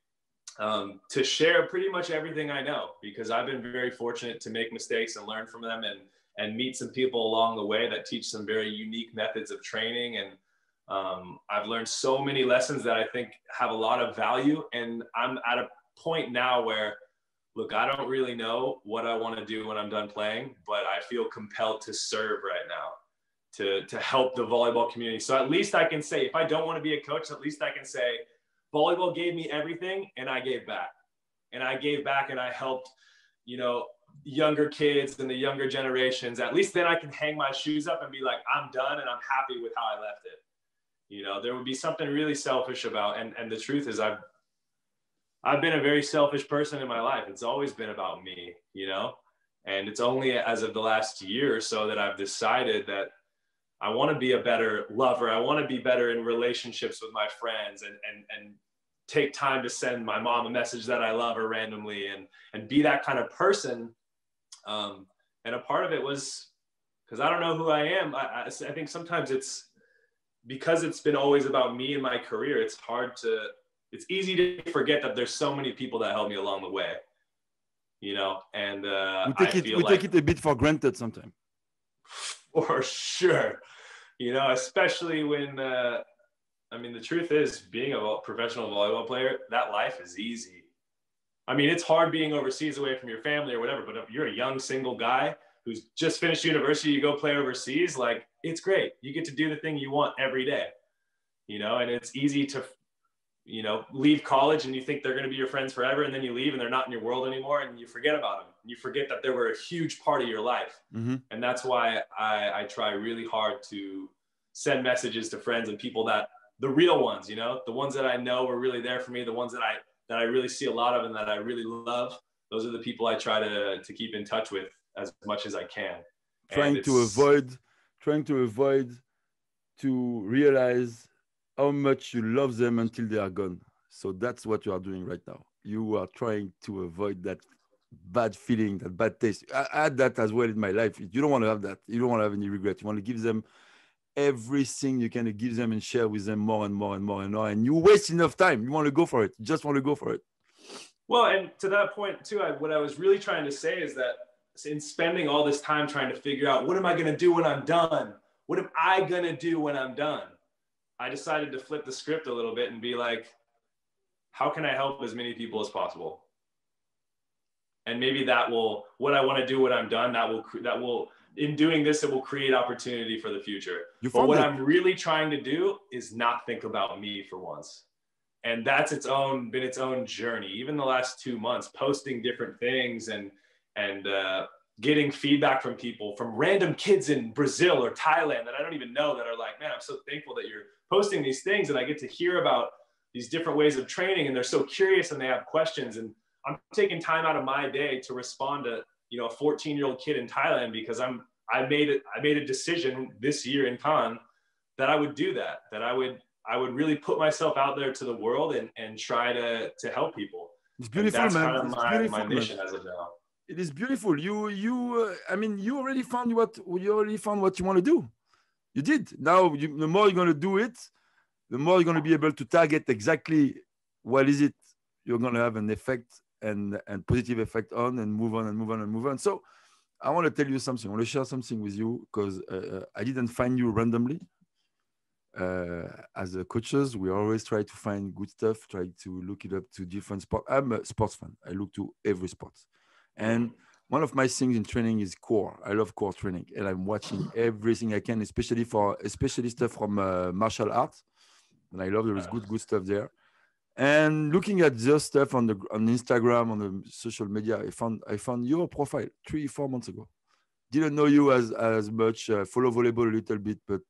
um, to share pretty much everything I know because I've been very fortunate to make mistakes and learn from them and and meet some people along the way that teach some very unique methods of training and um, I've learned so many lessons that I think have a lot of value. And I'm at a point now where, look, I don't really know what I want to do when I'm done playing, but I feel compelled to serve right now to, to help the volleyball community. So at least I can say, if I don't want to be a coach, at least I can say, volleyball gave me everything and I gave back. And I gave back and I helped, you know, younger kids and the younger generations. At least then I can hang my shoes up and be like, I'm done and I'm happy with how I left it you know there would be something really selfish about and and the truth is i've i've been a very selfish person in my life it's always been about me you know and it's only as of the last year or so that i've decided that i want to be a better lover i want to be better in relationships with my friends and and and take time to send my mom a message that i love her randomly and and be that kind of person um and a part of it was because i don't know who i am I, I, I think sometimes it's because it's been always about me and my career, it's hard to, it's easy to forget that there's so many people that helped me along the way, you know? And uh, we take, I it, we like, take it a bit for granted sometimes. For sure. You know, especially when, uh, I mean, the truth is being a professional volleyball player, that life is easy. I mean, it's hard being overseas away from your family or whatever, but if you're a young single guy who's just finished university, you go play overseas, like it's great. You get to do the thing you want every day, you know, and it's easy to, you know, leave college and you think they're going to be your friends forever. And then you leave and they're not in your world anymore and you forget about them. You forget that they were a huge part of your life. Mm-hmm. And that's why I, I try really hard to send messages to friends and people that the real ones, you know, the ones that I know were really there for me, the ones that I, that I really see a lot of and that I really love. Those are the people I try to, to keep in touch with as much as I can. Trying to avoid, trying to avoid to realize how much you love them until they are gone. So that's what you are doing right now. You are trying to avoid that bad feeling, that bad taste. I, had that as well in my life. You don't want to have that. You don't want to have any regret. You want to give them everything you can give them and share with them more and more and more and more. And you waste enough time. You want to go for it. You just want to go for it. Well, and to that point too, I, what I was really trying to say is that in spending all this time trying to figure out what am I going to do when I'm done? What am I going to do when I'm done? I decided to flip the script a little bit and be like, how can I help as many people as possible? And maybe that will, what I want to do when I'm done, that will, that will, in doing this, it will create opportunity for the future. You but what it. I'm really trying to do is not think about me for once. And that's its own, been its own journey. Even the last two months, posting different things and, and uh, getting feedback from people from random kids in Brazil or Thailand that I don't even know that are like, man, I'm so thankful that you're posting these things and I get to hear about these different ways of training and they're so curious and they have questions and I'm taking time out of my day to respond to you know a 14 year old kid in Thailand because I'm I made it I made a decision this year in Cannes that I would do that that I would I would really put myself out there to the world and and try to to help people. It's beautiful, man. Kind of my, beautiful, my mission man. as of now it is beautiful. You, you, uh, I mean, you already found what you already found what you want to do. You did. Now, you, the more you're going to do it, the more you're going to be able to target exactly what is it you're going to have an effect and and positive effect on, and move on and move on and move on. So, I want to tell you something. I want to share something with you because uh, uh, I didn't find you randomly. Uh, as a coaches, we always try to find good stuff, try to look it up to different sports. I'm a sports fan. I look to every sport. And one of my things in training is core. I love core training, and I'm watching everything I can, especially for especially stuff from uh, martial arts. And I love there is good good stuff there. And looking at just stuff on the on Instagram on the social media, I found I found your profile three four months ago. Didn't know you as as much. Uh, follow volleyball a little bit, but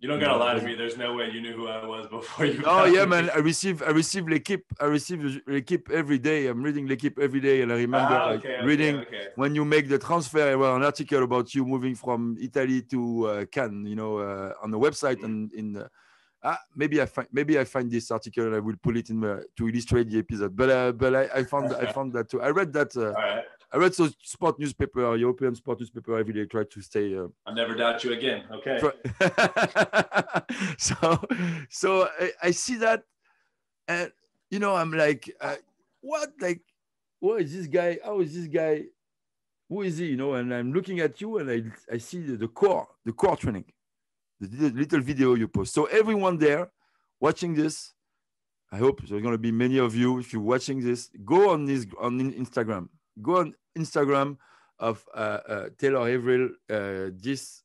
you don't gotta lie to me. There's no way you knew who I was before you. Oh yeah, me. man. I receive I receive L'Equipe. I receive L'Equipe every day. I'm reading L'Equipe every day, and I remember ah, okay, like, okay, reading okay. when you make the transfer. I read an article about you moving from Italy to uh, Cannes. You know, uh, on the website and in. Uh, ah, maybe I find maybe I find this article and I will pull it in uh, to illustrate the episode. But uh, but I, I found I found that too. I read that. Uh. I read some sport newspaper, European sport newspaper every day. Try to stay. Uh, I'll never doubt you again. Okay. so, so I, I, see that, and you know, I'm like, uh, what? Like, what is this guy? How is this guy? Who is he? You know, and I'm looking at you, and I I see the, the core, the core training, the little video you post. So everyone there watching this, I hope there's going to be many of you. If you're watching this, go on this on Instagram go on Instagram of uh, uh, Taylor Averill. Uh, this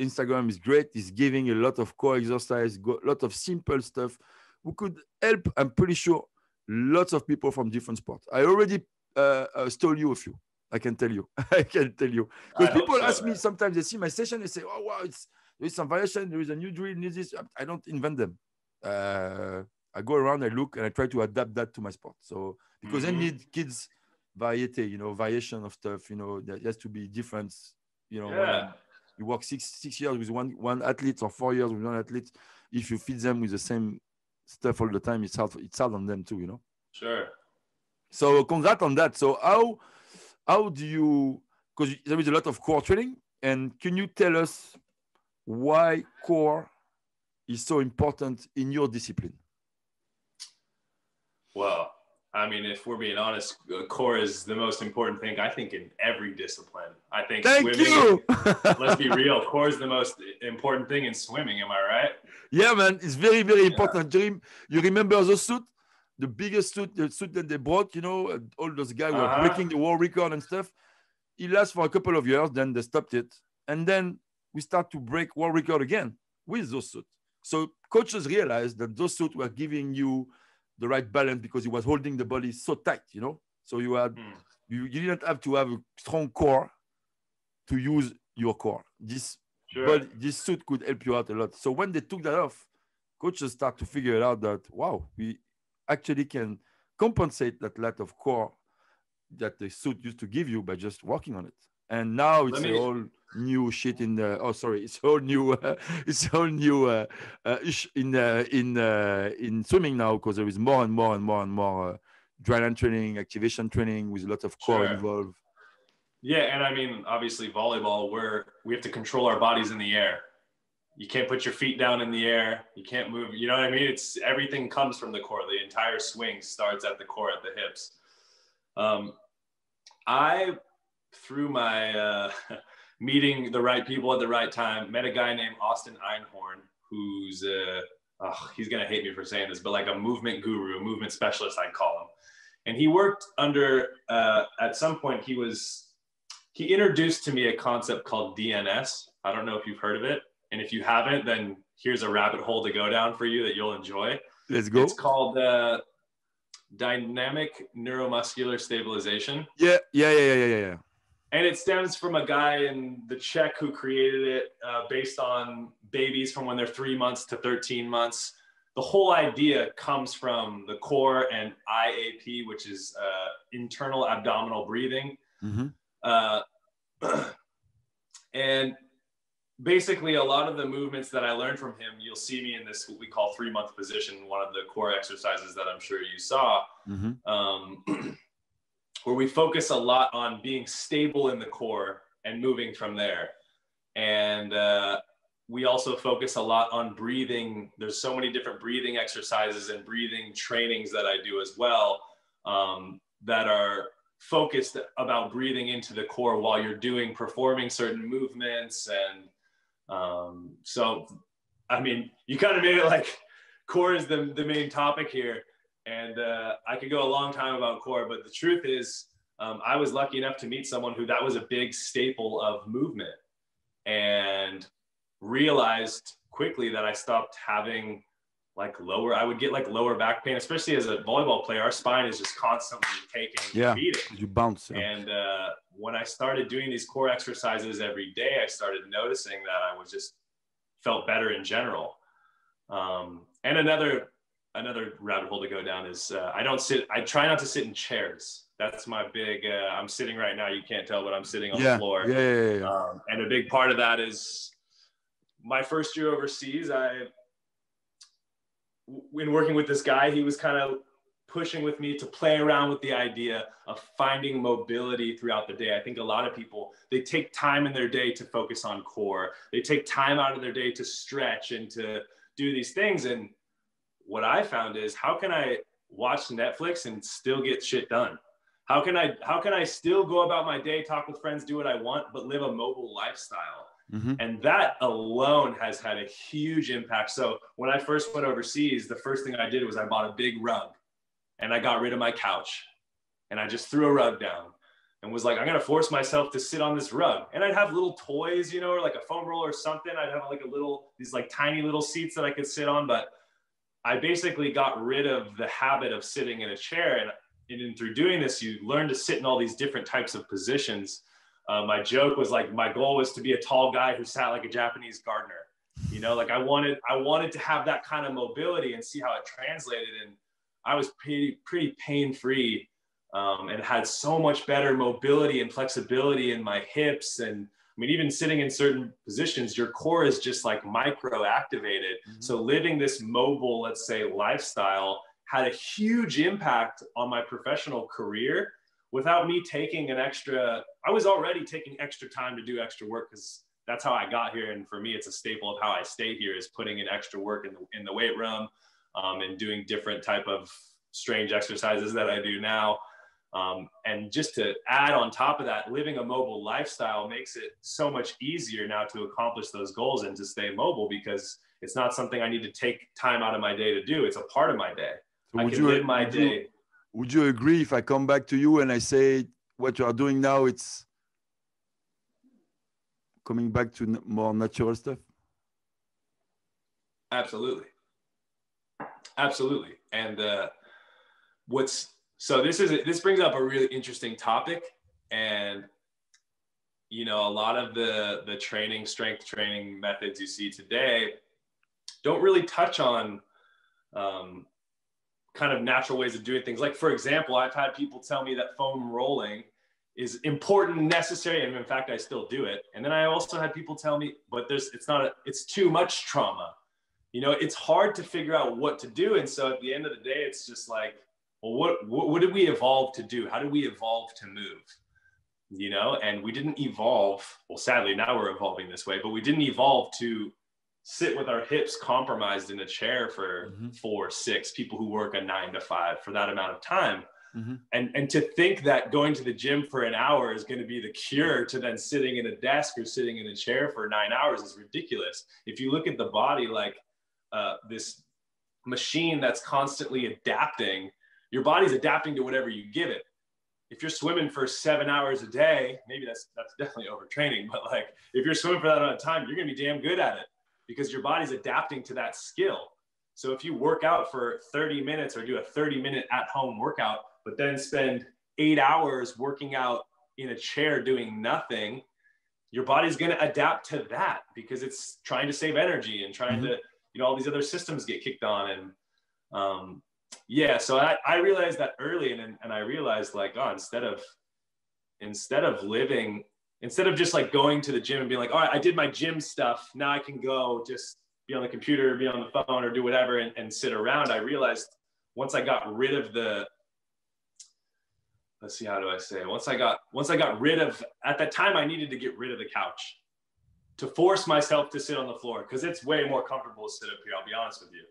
Instagram is great. It's giving a lot of core exercise, a lot of simple stuff. We could help, I'm pretty sure, lots of people from different sports. I already uh, uh, stole you a few. I can tell you. I can tell you. Because people so, ask me sometimes, they see my session, they say, oh, wow, it's, there's some variation, there is a new drill, need this. I don't invent them. Uh, I go around, I look, and I try to adapt that to my sport. So, because mm-hmm. I need kids variety, you know, variation of stuff, you know, there has to be different, you know. Yeah. You work six six years with one one athlete or four years with one athlete. If you feed them with the same stuff all the time, it's hard. It's hard on them too, you know. Sure. So congrats on that. So how how do you? Because there is a lot of core training, and can you tell us why core is so important in your discipline? Well, I mean, if we're being honest, uh, core is the most important thing. I think in every discipline. I think Thank swimming. You. let's be real. Core is the most important thing in swimming. Am I right? Yeah, man. It's very, very important. Yeah. You remember the suit, the biggest suit, the suit that they brought. You know, all those guys uh-huh. were breaking the world record and stuff. It lasts for a couple of years. Then they stopped it, and then we start to break world record again with those suits. So coaches realized that those suits were giving you the right balance because he was holding the body so tight, you know. So you had mm. you, you didn't have to have a strong core to use your core. This sure. body, this suit could help you out a lot. So when they took that off, coaches start to figure out that wow, we actually can compensate that lack of core that the suit used to give you by just working on it. And now it's me... all new shit in the oh sorry it's all new uh, it's all new uh, uh, in uh, in uh, in swimming now because there is more and more and more and more uh, dryland training activation training with a lot of core sure. involved. Yeah and i mean obviously volleyball where we have to control our bodies in the air. You can't put your feet down in the air. You can't move you know what i mean? It's everything comes from the core. The entire swing starts at the core at the hips. Um, i through my uh, meeting the right people at the right time. Met a guy named Austin Einhorn, who's uh, oh, he's gonna hate me for saying this, but like a movement guru, a movement specialist, I'd call him. And he worked under. Uh, at some point, he was he introduced to me a concept called DNS. I don't know if you've heard of it, and if you haven't, then here's a rabbit hole to go down for you that you'll enjoy. Let's go. It's called uh, dynamic neuromuscular stabilization. Yeah, yeah, yeah, yeah, yeah, yeah and it stems from a guy in the Czech who created it uh, based on babies from when they're three months to 13 months. The whole idea comes from the core and IAP, which is uh, internal abdominal breathing. Mm-hmm. Uh, and basically, a lot of the movements that I learned from him, you'll see me in this what we call three month position, one of the core exercises that I'm sure you saw. Mm-hmm. Um, where we focus a lot on being stable in the core and moving from there. And uh, we also focus a lot on breathing. There's so many different breathing exercises and breathing trainings that I do as well um, that are focused about breathing into the core while you're doing performing certain movements and um, so i mean you kind of made it like core is the, the main topic here and uh, i could go a long time about core but the truth is um, i was lucky enough to meet someone who that was a big staple of movement and realized quickly that i stopped having like lower i would get like lower back pain especially as a volleyball player. Our spine is just constantly taking yeah beating. you bounce yeah. and uh, when i started doing these core exercises every day i started noticing that i was just felt better in general. Um, and another another rabbit hole to go down is uh, i don't sit i try not to sit in chairs that's my big uh, i'm sitting right now you can't tell but i'm sitting on yeah. the floor yeah, yeah, yeah, yeah. Um, and a big part of that is my first year overseas i when working with this guy, he was kind of pushing with me to play around with the idea of finding mobility throughout the day. I think a lot of people, they take time in their day to focus on core. They take time out of their day to stretch and to do these things. And what I found is how can I watch Netflix and still get shit done? How can I how can I still go about my day, talk with friends, do what I want, but live a mobile lifestyle? Mm-hmm. And that alone has had a huge impact. So when I first went overseas, the first thing I did was I bought a big rug and I got rid of my couch and I just threw a rug down and was like, I'm going to force myself to sit on this rug. And I'd have little toys, you know, or like a foam roller or something. I'd have like a little, these like tiny little seats that I could sit on. But I basically got rid of the habit of sitting in a chair. And, and through doing this, you learn to sit in all these different types of positions uh, my joke was like my goal was to be a tall guy who sat like a Japanese gardener. You know, like I wanted I wanted to have that kind of mobility and see how it translated. And I was pretty pretty pain free um, and had so much better mobility and flexibility in my hips and I mean, even sitting in certain positions, your core is just like micro activated. Mm-hmm. So living this mobile, let's say, lifestyle had a huge impact on my professional career without me taking an extra, I was already taking extra time to do extra work because that's how I got here. And for me, it's a staple of how I stay here is putting in extra work in the, in the weight room um, and doing different type of strange exercises that I do now. Um, and just to add on top of that, living a mobile lifestyle makes it so much easier now to accomplish those goals and to stay mobile because it's not something I need to take time out of my day to do. It's a part of my day. So I can live my day would you agree if I come back to you and I say what you are doing now, it's coming back to more natural stuff? Absolutely. Absolutely. And uh, what's so this is this brings up a really interesting topic and you know a lot of the the training strength training methods you see today don't really touch on um, kind of natural ways of doing things. Like, for example, I've had people tell me that foam rolling is important necessary. And in fact, I still do it. And then I also had people tell me, but there's, it's not, a, it's too much trauma. You know, it's hard to figure out what to do. And so at the end of the day, it's just like, well, what, what, what did we evolve to do? How did we evolve to move? You know, and we didn't evolve. Well, sadly, now we're evolving this way, but we didn't evolve to sit with our hips compromised in a chair for mm-hmm. four, six people who work a nine to five for that amount of time. Mm-hmm. And, and to think that going to the gym for an hour is going to be the cure to then sitting in a desk or sitting in a chair for nine hours is ridiculous. If you look at the body like uh, this machine that's constantly adapting, your body's adapting to whatever you give it. If you're swimming for seven hours a day, maybe that's that's definitely overtraining, but like if you're swimming for that amount of time, you're gonna be damn good at it because your body's adapting to that skill. So if you work out for 30 minutes or do a 30 minute at home workout, but then spend eight hours working out in a chair doing nothing, your body's going to adapt to that because it's trying to save energy and trying mm-hmm. to, you know, all these other systems get kicked on. And um, yeah, so I, I realized that early and, and I realized like, oh, instead of, instead of living instead of just like going to the gym and being like, all right, I did my gym stuff. Now I can go just be on the computer, be on the phone, or do whatever and, and sit around. I realized once I got rid of the let's see how do I say once I got once I got rid of at that time I needed to get rid of the couch to force myself to sit on the floor because it's way more comfortable to sit up here. I'll be honest with you,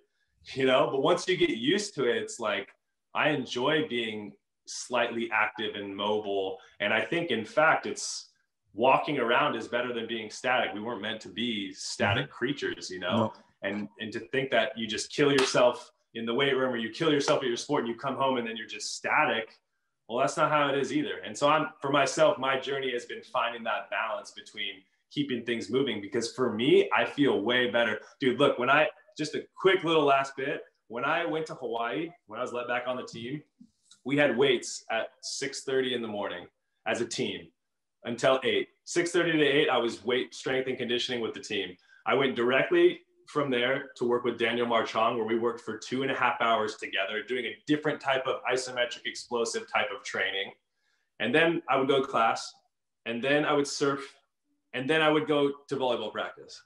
you know. But once you get used to it, it's like I enjoy being slightly active and mobile, and I think in fact it's walking around is better than being static. We weren't meant to be static mm-hmm. creatures, you know. No. And and to think that you just kill yourself in the weight room or you kill yourself at your sport and you come home and then you're just static well that's not how it is either and so i'm for myself my journey has been finding that balance between keeping things moving because for me i feel way better dude look when i just a quick little last bit when i went to hawaii when i was let back on the team we had weights at 6.30 in the morning as a team until 8 6.30 to 8 i was weight strength and conditioning with the team i went directly from there to work with Daniel Marchong, where we worked for two and a half hours together, doing a different type of isometric explosive type of training. And then I would go to class, and then I would surf, and then I would go to volleyball practice.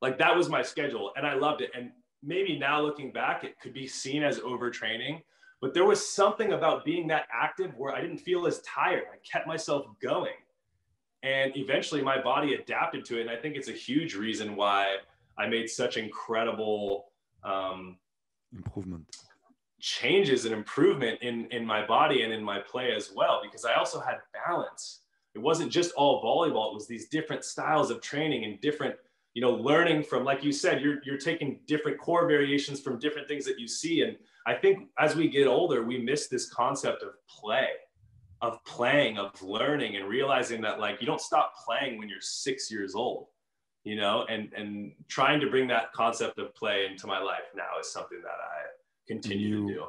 Like that was my schedule, and I loved it. And maybe now looking back, it could be seen as overtraining, but there was something about being that active where I didn't feel as tired. I kept myself going and eventually my body adapted to it and i think it's a huge reason why i made such incredible um, improvement changes and improvement in in my body and in my play as well because i also had balance it wasn't just all volleyball it was these different styles of training and different you know learning from like you said you're you're taking different core variations from different things that you see and i think as we get older we miss this concept of play of playing, of learning, and realizing that like you don't stop playing when you're six years old, you know, and and trying to bring that concept of play into my life now is something that I continue you, to do.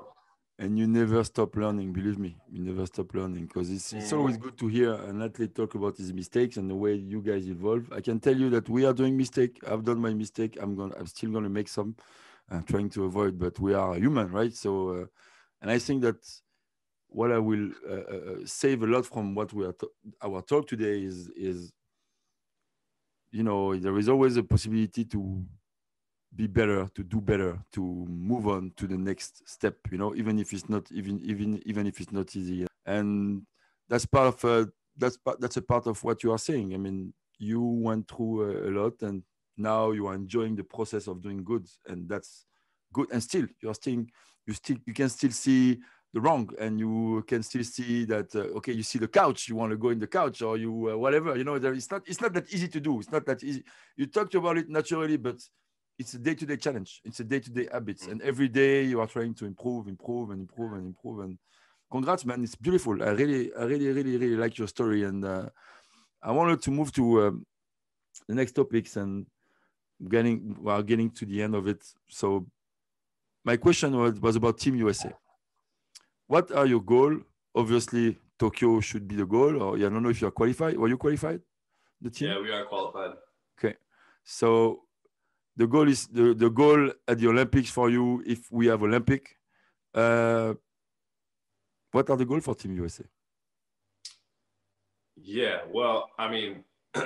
And you never stop learning, believe me, you never stop learning because it's, it's always good to hear an athlete talk about his mistakes and the way you guys evolve. I can tell you that we are doing mistake. I've done my mistake. I'm going. I'm still going to make some. I'm trying to avoid, but we are human, right? So, uh, and I think that what I will uh, uh, uh, save a lot from what we are our talk today is is you know there is always a possibility to be better to do better to move on to the next step you know even if it's not even even even if it's not easy. And that's part of uh, that's part that's a part of what you are saying. I mean you went through a, a lot and now you are enjoying the process of doing good and that's good. And still you're still you still you can still see the wrong and you can still see that uh, okay you see the couch you want to go in the couch or you uh, whatever you know there it's not it's not that easy to do. It's not that easy. You talked about it naturally but it's a day-to-day challenge it's a day-to-day habits mm. and every day you are trying to improve improve and improve and improve and congrats man it's beautiful i really i really really really like your story and uh, i wanted to move to um, the next topics and getting we are getting to the end of it so my question was, was about team usa what are your goals? Obviously, Tokyo should be the goal. Or I don't know if you're qualified. Were you qualified? The team? Yeah, we are qualified. Okay, so the goal is the, the goal at the Olympics for you. If we have Olympic, uh, what are the goals for Team USA? Yeah, well, I mean,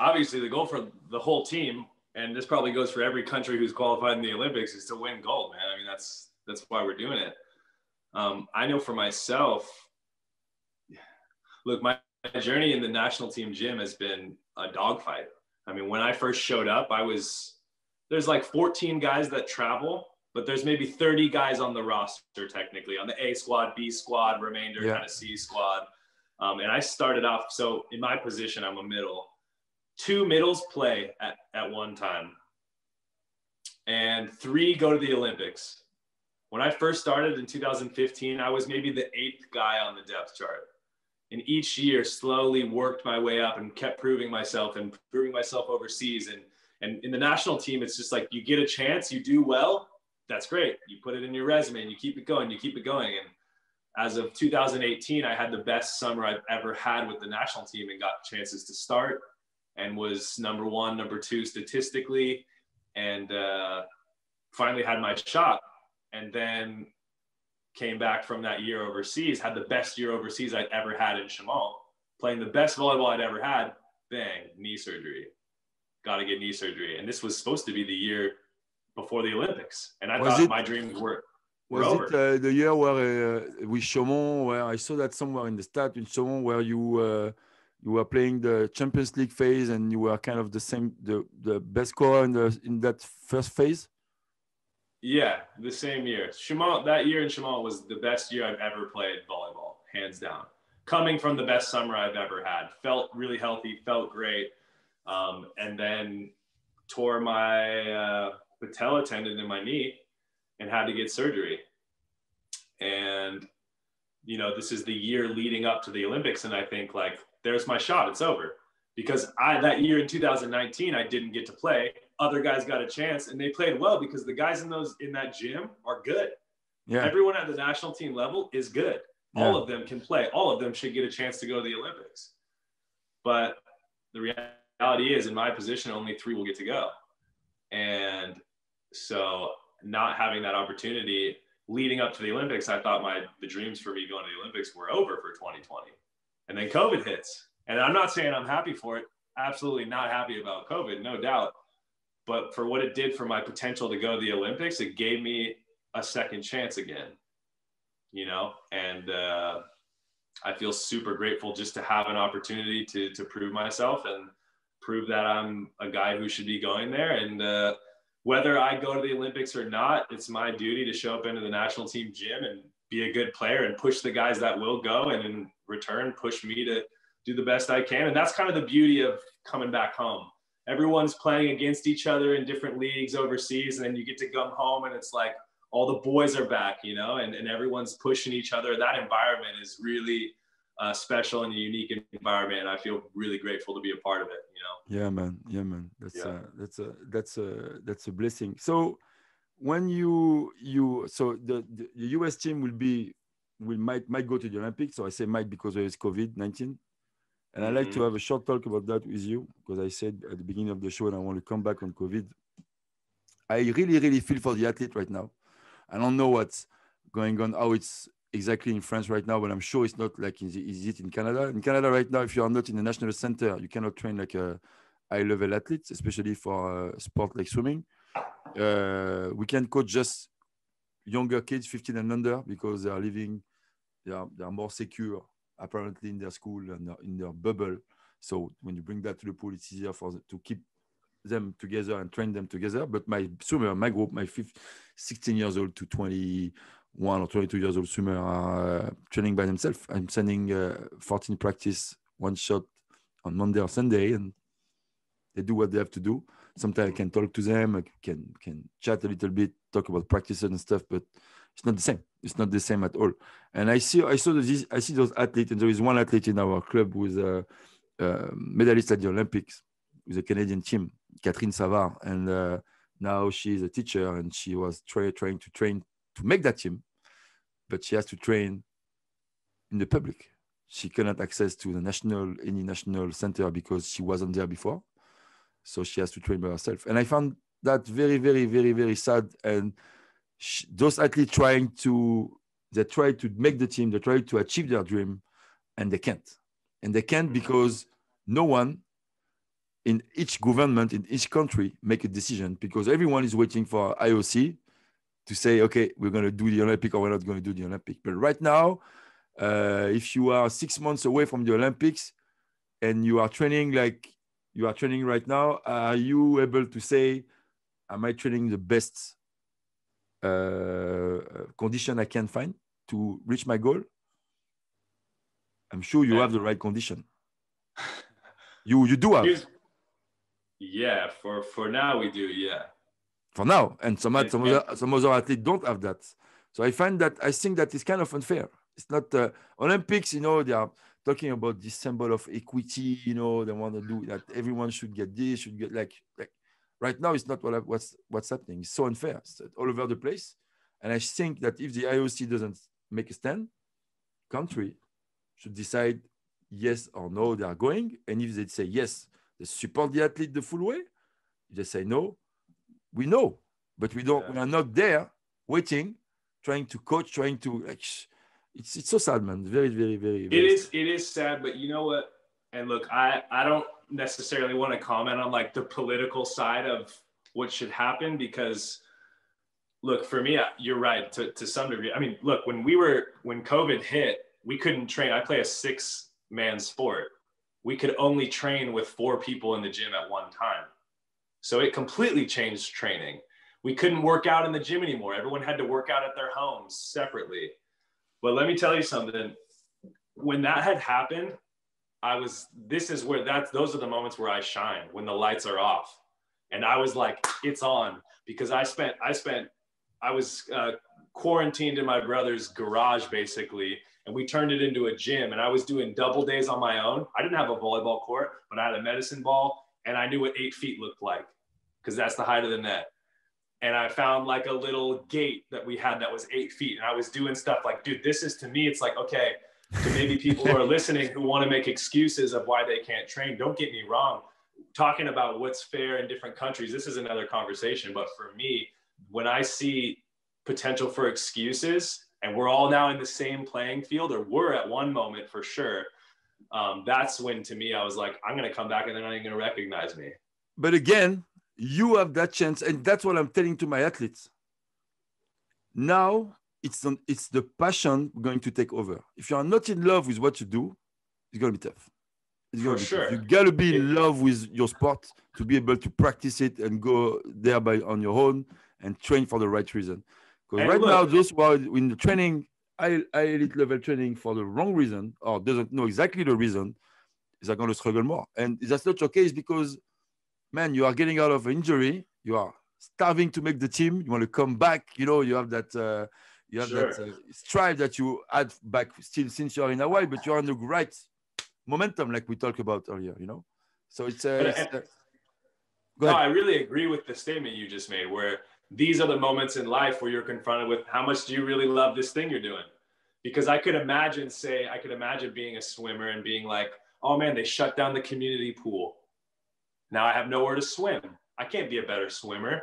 obviously the goal for the whole team, and this probably goes for every country who's qualified in the Olympics, is to win gold, man. I mean, that's that's why we're doing it. Um, I know for myself, look, my journey in the national team gym has been a dogfight. I mean, when I first showed up, I was there's like 14 guys that travel, but there's maybe 30 guys on the roster technically on the A squad, B squad, remainder yeah. kind of C squad. Um, and I started off so in my position, I'm a middle. Two middles play at, at one time, and three go to the Olympics when I first started in 2015, I was maybe the eighth guy on the depth chart. And each year slowly worked my way up and kept proving myself and proving myself overseas. And, and in the national team, it's just like you get a chance, you do well, that's great. You put it in your resume and you keep it going, you keep it going. And as of 2018, I had the best summer I've ever had with the national team and got chances to start and was number one, number two statistically, and uh, finally had my shot and then came back from that year overseas, had the best year overseas I'd ever had in Chaumont, playing the best volleyball I'd ever had. Bang, knee surgery. Got to get knee surgery. And this was supposed to be the year before the Olympics. And I was thought it, my dreams were. Was it uh, the year where uh, with Chaumont, where I saw that somewhere in the stat in Chaumont, where you uh, you were playing the Champions League phase and you were kind of the same, the the best scorer in the in that first phase? Yeah, the same year. Chaumont that year in Chaumont was the best year I've ever played volleyball, hands down. Coming from the best summer I've ever had, felt really healthy, felt great, um, and then tore my uh, patella tendon in my knee and had to get surgery. And, you know, this is the year leading up to the Olympics. And I think, like, there's my shot, it's over. Because I, that year in 2019, I didn't get to play. Other guys got a chance and they played well because the guys in those, in that gym are good. Yeah. Everyone at the national team level is good. Yeah. All of them can play. All of them should get a chance to go to the Olympics. But the reality is, in my position, only three will get to go. And so not having that opportunity leading up to the Olympics, I thought my the dreams for me going to the Olympics were over for 2020. And then COVID hits. And I'm not saying I'm happy for it. Absolutely not happy about COVID, no doubt. But for what it did for my potential to go to the Olympics, it gave me a second chance again. You know, and uh, I feel super grateful just to have an opportunity to to prove myself and prove that I'm a guy who should be going there. And uh, whether I go to the Olympics or not, it's my duty to show up into the national team gym and be a good player and push the guys that will go and in return push me to do the best I can. And that's kind of the beauty of coming back home. Everyone's playing against each other in different leagues overseas, and then you get to come home and it's like all the boys are back, you know, and, and everyone's pushing each other. That environment is really uh, special and a unique environment, and I feel really grateful to be a part of it. You know. Yeah, man. Yeah, man. That's yeah. a that's a that's a that's a blessing. So when you you so the, the, US team will be will might might go to the Olympics. So I say might because there is COVID nineteen. And mm-hmm. I like to mm-hmm. have a short talk about that with you because I said at the beginning of the show, and I want to come back on COVID. I really, really feel for the athlete right now. I don't know what's going on, how it's exactly in France right now, but I'm sure it's not like is, is it in Canada. In Canada right now, if you are not in the national center, you cannot train like a high level athlete, especially for a sport like swimming. Uh, we can coach just younger kids, 15 and under, because they are living, they are, they are more secure apparently in their school and in their bubble. So when you bring that to the pool, it's easier for them to keep them together and train them together. But my swimmer, my group, my 15, 16 years old to 21 or 22 years old swimmer are uh, training by themselves. I'm sending uh, 14 practice, one shot on Monday or Sunday, and they do what they have to do. Sometimes I can talk to them, I can can chat a little bit, talk about practices and stuff, but it's not the same. It's not the same at all. And I see, I saw this, I see those athletes, and there is one athlete in our club who is a, a medalist at the Olympics with a Canadian team, Katerine Savard, and uh, now she's a teacher, and she was try, trying to train to make that team but she has to train in the public. She cannot access to the national any national center because she wasn't there before. So she has to train by herself. And I found that very, very, very, very sad. And she, those athletes trying to they try to make the team, they try to achieve their dream, and they can't. And they can't because no one in each government in each country make a decision because everyone is waiting for IOC to say, okay, we're going to do the Olympic or we're not going to do the Olympic. But right now, uh, if you are six months away from the Olympics and you are training like you are training right now, are you able to say, am I training the best uh, condition I can find to reach my goal? I'm sure you have the right condition. you you do have. Yeah, for for now we do. Yeah for now. And some, some, other, some other athletes don't have that. So I find that I think that is kind of unfair. It's not uh, Olympics, you know, they are talking about this symbol of equity, you know, they want to do that everyone should get this, should get like, like right now it's not what, what's what's happening. It's so unfair. It's all over the place. And I think that if the IOC doesn't make a stand, country should decide yes or no they are going. And if they say yes, they support the athlete the full way. If they say no, we know, but we don't. Yeah. We are not there waiting, trying to coach, trying to like. It's it's so sad, man. Very very very. very it is sad. it is sad, but you know what? And look, I I don't necessarily want to comment on like the political side of what should happen because look for me you're right to, to some degree. I mean look when we were when covid hit we couldn't train. I play a six man sport. We could only train with four people in the gym at one time. So it completely changed training. We couldn't work out in the gym anymore. Everyone had to work out at their homes separately. But let me tell you something. When that had happened i was this is where that's those are the moments where i shine when the lights are off and i was like it's on because i spent i spent I was uh, quarantined in my brother's garage basically, and we turned it into a gym. And I was doing double days on my own. I didn't have a volleyball court, but I had a medicine ball, and I knew what eight feet looked like because that's the height of the net. And I found like a little gate that we had that was eight feet, and I was doing stuff like, dude, this is to me, it's like okay. To maybe people who are listening who want to make excuses of why they can't train, don't get me wrong. Talking about what's fair in different countries, this is another conversation. But for me, when I see potential for excuses and we're all now in the same playing field or we're at one moment for sure um, that's when to me i was like i'm going to come back and they're not even going to recognize me but again you have that chance and that's what i'm telling to my athletes now it's on, it's the passion going to take over if you are not in love with what you do it's going to be tough it's for sure tough. you got to be in love with your sport to be able to practice it and go there by on your own and train for the right reason. Because right look, now, those who are in the training, high, high elite level training for the wrong reason or doesn't know exactly the reason, is going to struggle more. And that's not your case because, man, you are getting out of injury, you are starving to make the team, you want to come back, you know, you have that. Uh, you have sure. that uh, strive that you had back still since you're in Hawaii, but you're on the right momentum, like we talked about earlier, you know. So it's, uh, it's uh, no, I really agree with the statement you just made, where these are the moments in life where you're confronted with how much do you really love this thing you're doing? Because I could imagine, say, I could imagine being a swimmer and being like, oh man, they shut down the community pool. Now I have nowhere to swim. I can't be a better swimmer.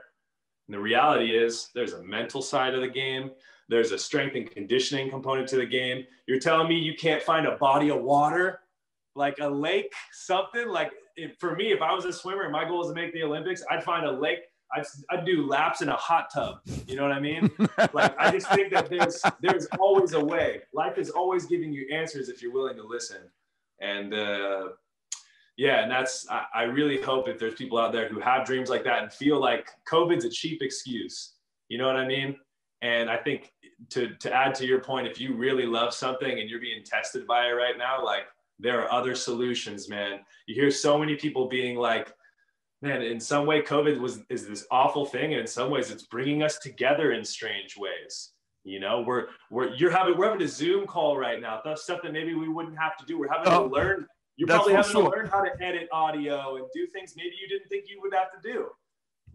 And the reality is, there's a mental side of the game. There's a strength and conditioning component to the game. You're telling me you can't find a body of water, like a lake, something like it, for me, if I was a swimmer and my goal is to make the Olympics, I'd find a lake I'd, I'd do laps in a hot tub. You know what I mean? like I just think that there's there's always a way. Life is always giving you answers if you're willing to listen. And uh, yeah, and that's I, I really hope if there's people out there who have dreams like that and feel like COVID's a cheap excuse. You know what I mean? And I think to to add to your point, if you really love something and you're being tested by it right now, like there are other solutions, man. You hear so many people being like, man, in some way, COVID was is this awful thing, and in some ways, it's bringing us together in strange ways. You know, we're we're you're having we're having a Zoom call right now. That's stuff that maybe we wouldn't have to do. We're having oh, to learn. You're probably having sure. to learn how to edit audio and do things maybe you didn't think you would have to do.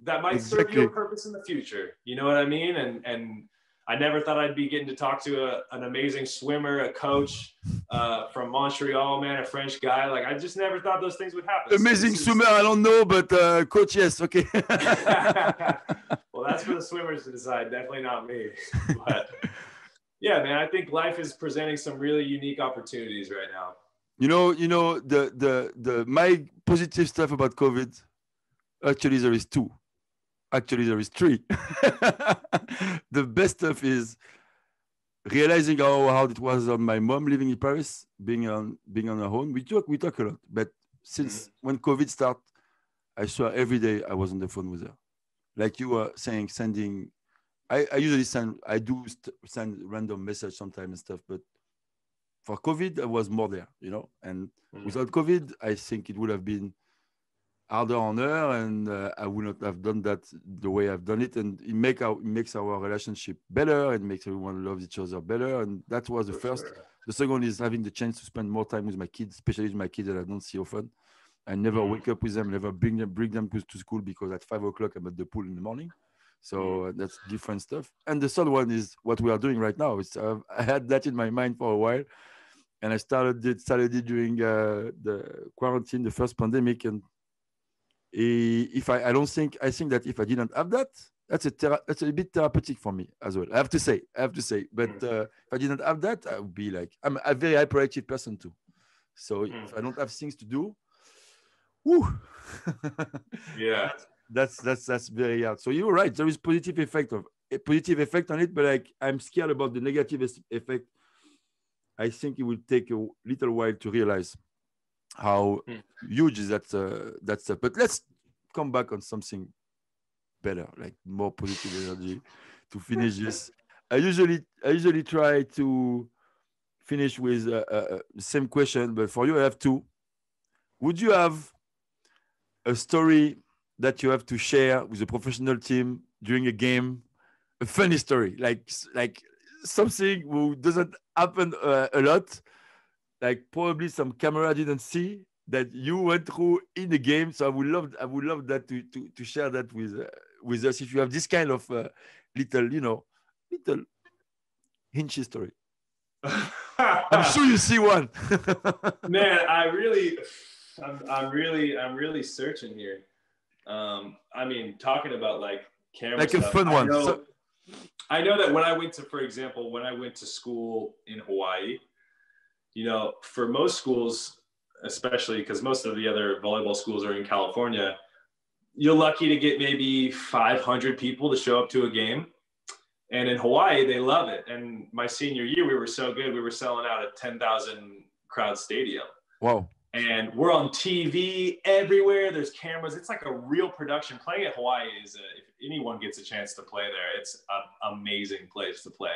That might exactly. serve you a purpose in the future. You know what I mean? And and I never thought I'd be getting to talk to a, an amazing swimmer, a coach uh, from Montreal, man, a French guy. Like I just never thought those things would happen. Amazing so swimmer, I don't know, but uh, coach, yes, okay. well, that's for the swimmers to decide. Definitely not me. But yeah, man, I think life is presenting some really unique opportunities right now. You know, you know the the the my positive stuff about COVID. Actually, there is two actually there is three. the best stuff is realizing how hard it was on my mom living in Paris, being on being on her own. We talk we talk a lot, but since mm-hmm. when COVID started, I swear every day I was on the phone with her. Like you were saying, sending. I, I usually send I do st- send random message sometimes and stuff, but for COVID I was more there, you know. And mm-hmm. without COVID, I think it would have been harder on her, and uh, I would not have done that the way I've done it. And it make our it makes our relationship better, and makes everyone love each other better. And that was the For first. Sure. The second is having the chance to spend more time with my kids, especially with my kids that I don't see often. I never mm. wake up with them, never bring them bring them to school because at five o'clock I'm at the pool in the morning. So mm. uh, that's different stuff. And the third one is what we are doing right now. It's, uh, I had that in my mind for a while, and I started it started it during uh, the quarantine, the first pandemic, and if I, I don't think I think that if I didn't have that, that's a thera- that's a bit therapeutic for me as well. I have to say, I have to say. But mm. uh, if I didn't have that, I would be like I'm a very hyperactive person too. So mm. if I don't have things to do, whoo, yeah, that's that's that's very hard. So you're right. There is positive effect of a positive effect on it, but like I'm scared about the negative effect. I think it will take a little while to realize how mm. huge is that uh, that stuff. But let's come back on something better, like more positive energy to finish this. I usually I usually try to finish with uh, uh, uh, the same question, but for you I have two. Would you have a story that you have to share with a professional team during a game? A funny story, like like something who doesn't happen uh, a lot, like probably some camera didn't see that you went through in the game. So I would love I would love that to to, to share that with uh, with us if you have this kind of uh, little you know little hinchy story. I'm sure you see one. Man, I really, I'm, I'm really, I'm really searching here. Um, I mean, talking about like camera, like stuff, a fun I one. Know, so- I know that when I went to, for example, when I went to school in Hawaii, you know, for most schools, especially because most of the other volleyball schools are in California, you're lucky to get maybe 500 people to show up to a game and in Hawaii, they love it. And my senior year, we were so good, we were selling out a 10,000 crowd stadium. Whoa. And we're on TV everywhere. There's cameras. It's like a real production. Playing at Hawaii is, a, if anyone gets a chance to play there, it's an amazing place to play.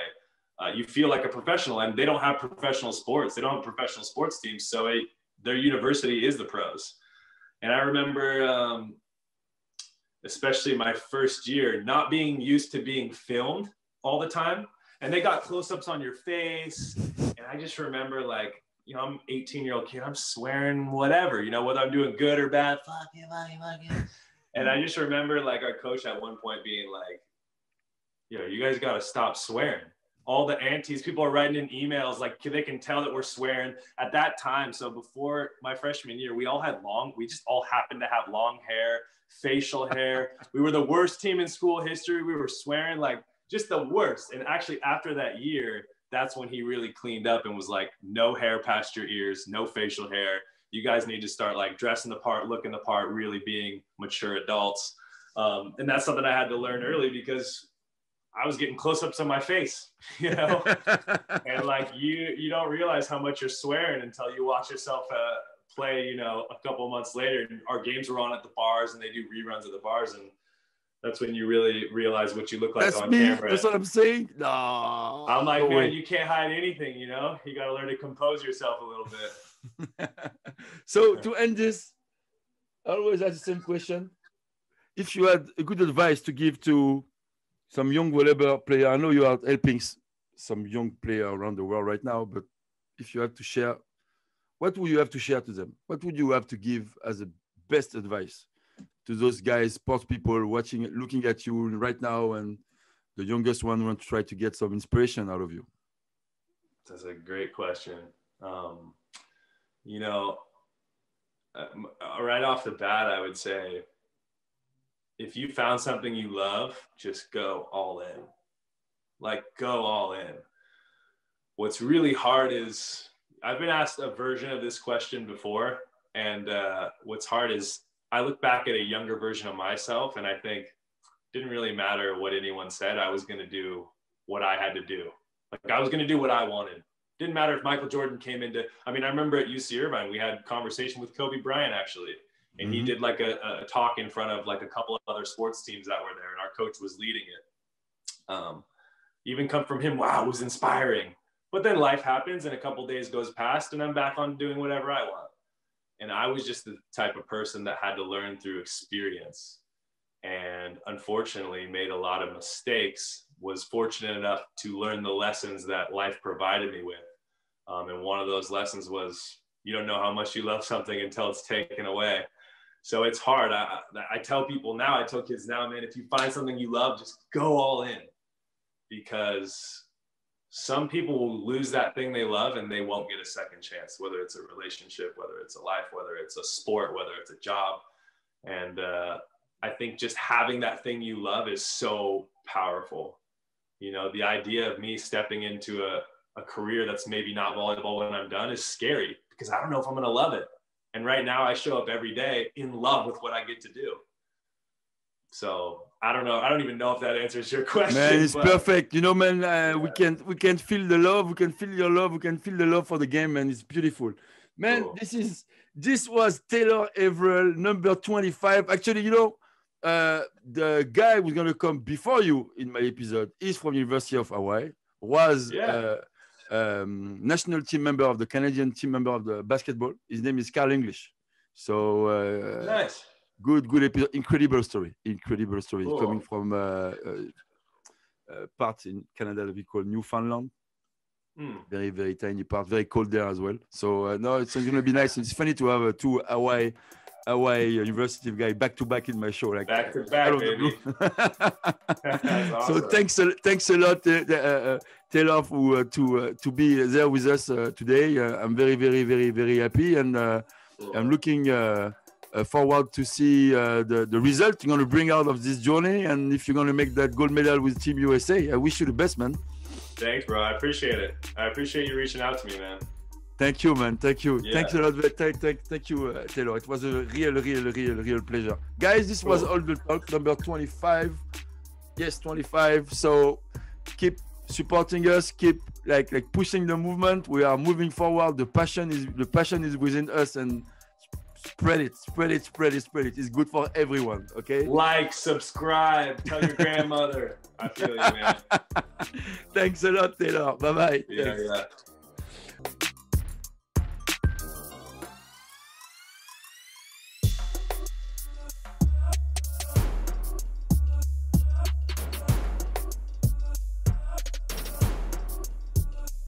Uh, you feel like a professional, and they don't have professional sports. They don't have professional sports teams. So it, their university is the pros. And I remember um, especially my first year, not being used to being filmed all the time. And they got close ups on your face. And I just remember, like, you know, I'm 18 year old kid, I'm swearing whatever, you know, whether I'm doing good or bad, fuck you, fuck you, fuck you. And I just remember, like, our coach at one point being like, yo, you guys got to stop swearing. All the aunties, people are writing in emails, like, they can tell that we're swearing at that time. So before my freshman year, we all had long, we just all happened to have long hair, facial hair. We were the worst team in school history. We were swearing like just the worst. And actually, after that year, that's when he really cleaned up and was like, no hair past your ears, no facial hair. You guys need to start like dressing the part, looking the part, really being mature adults. Um, and that's something I had to learn early because I was getting close-ups on my face, you know, and like you, you don't realize how much you're swearing until you watch yourself uh, play. You know, a couple months later, our games were on at the bars, and they do reruns at the bars, and that's when you really realize what you look like That's on me. camera. That's what I'm saying. No, I'm like, no man, way. you can't hide anything, you know? You got to learn to compose yourself a little bit. so to end this, I always ask the same question. If you had a good advice to give to some young volleyball player, I know you are helping some young player around the world right now, but if you have to share, what would you have to share to them? What would you have to give as a best advice to those guys, sports people watching, looking at you right now, and the youngest one want to try to get some inspiration out of you? That's a great question. Um, you know, uh, uh, right off the bat, I would say if you found something you love, just go all in. Like, go all in. What's really hard is I've been asked a version of this question before. And uh, what's hard is I look back at a younger version of myself and I think didn't really matter what anyone said. I was going to do what I had to do. Like I was going to do what I wanted. Didn't matter if Michael Jordan came into. I mean, I remember at UC Irvine we had conversation with Kobe Bryant actually, and he Mhm. did like a, a talk in front of like a couple of other sports teams that were there, and our coach was leading it. Um, even come from him, wow, it was inspiring. But then life happens, and a couple days goes past, and I'm back on doing whatever I want. And I was just the type of person that had to learn through experience and unfortunately made a lot of mistakes was fortunate enough to learn the lessons that life provided me with um, and one of those lessons was you don't know how much you love something until it's taken away so it's hard I, I tell people now i tell kids now man if you find something you love just go all in because some people will lose that thing they love and they won't get a second chance whether it's a relationship whether it's a life whether it's a sport whether it's a job and uh, I think just having that thing you love is so powerful. You know, the idea of me stepping into a, a career that's maybe not volleyball when I'm done is scary because I don't know if I'm going to love it. And right now I show up every day in love with what I get to do. so I don't know. I don't even know if that answers your question. Man, it's but- perfect. You know, man, uh, we Yeah. can we can feel the love. We can feel your love. We can feel the love for the game, and it's beautiful. Man, Cool. this is this was Taylor Averill, number 25. Actually, you know, uh, the guy who's gonna come before you in my episode is from University of Hawaii. Was Yeah. uh, um, national team member of the Canadian team member of the basketball. His name is Carl English. So uh, Nice. good good episode incredible story incredible story Cool. coming from uh, uh, uh, part in canada that we call newfoundland Hmm. very very tiny part very cold there as well so uh, no it's going to be nice it's funny to have uh, two hawaii hawaii university guy back to back in my show like Back to back, baby. That's so thanks a, thanks a lot uh, uh, Taylor for, uh, to uh, to be there with us uh, today uh, i'm very very very very happy and uh, I'm looking uh, uh, forward to see uh, the, the result you're going to bring out of this journey. And if you're going to make that gold medal with Team USA, I wish you the best, man. Thanks, bro. I appreciate it. I appreciate you reaching out to me, man. Thank you, man. Thank you. Yeah. Thanks a lot. Thank, thank, thank you, uh, Taylor. It was a real, real, real, real pleasure. Guys, this was all the talk number 25. Yes, 25. So keep supporting us. Keep like like pushing the movement. We are moving forward. The passion is the passion is within us and spread it, spread it, spread it, spread it. It's good for everyone. Okay. Like, subscribe, tell your grandmother. I feel you, man. Thanks a lot, Taylor. Bye bye. Yeah, yeah.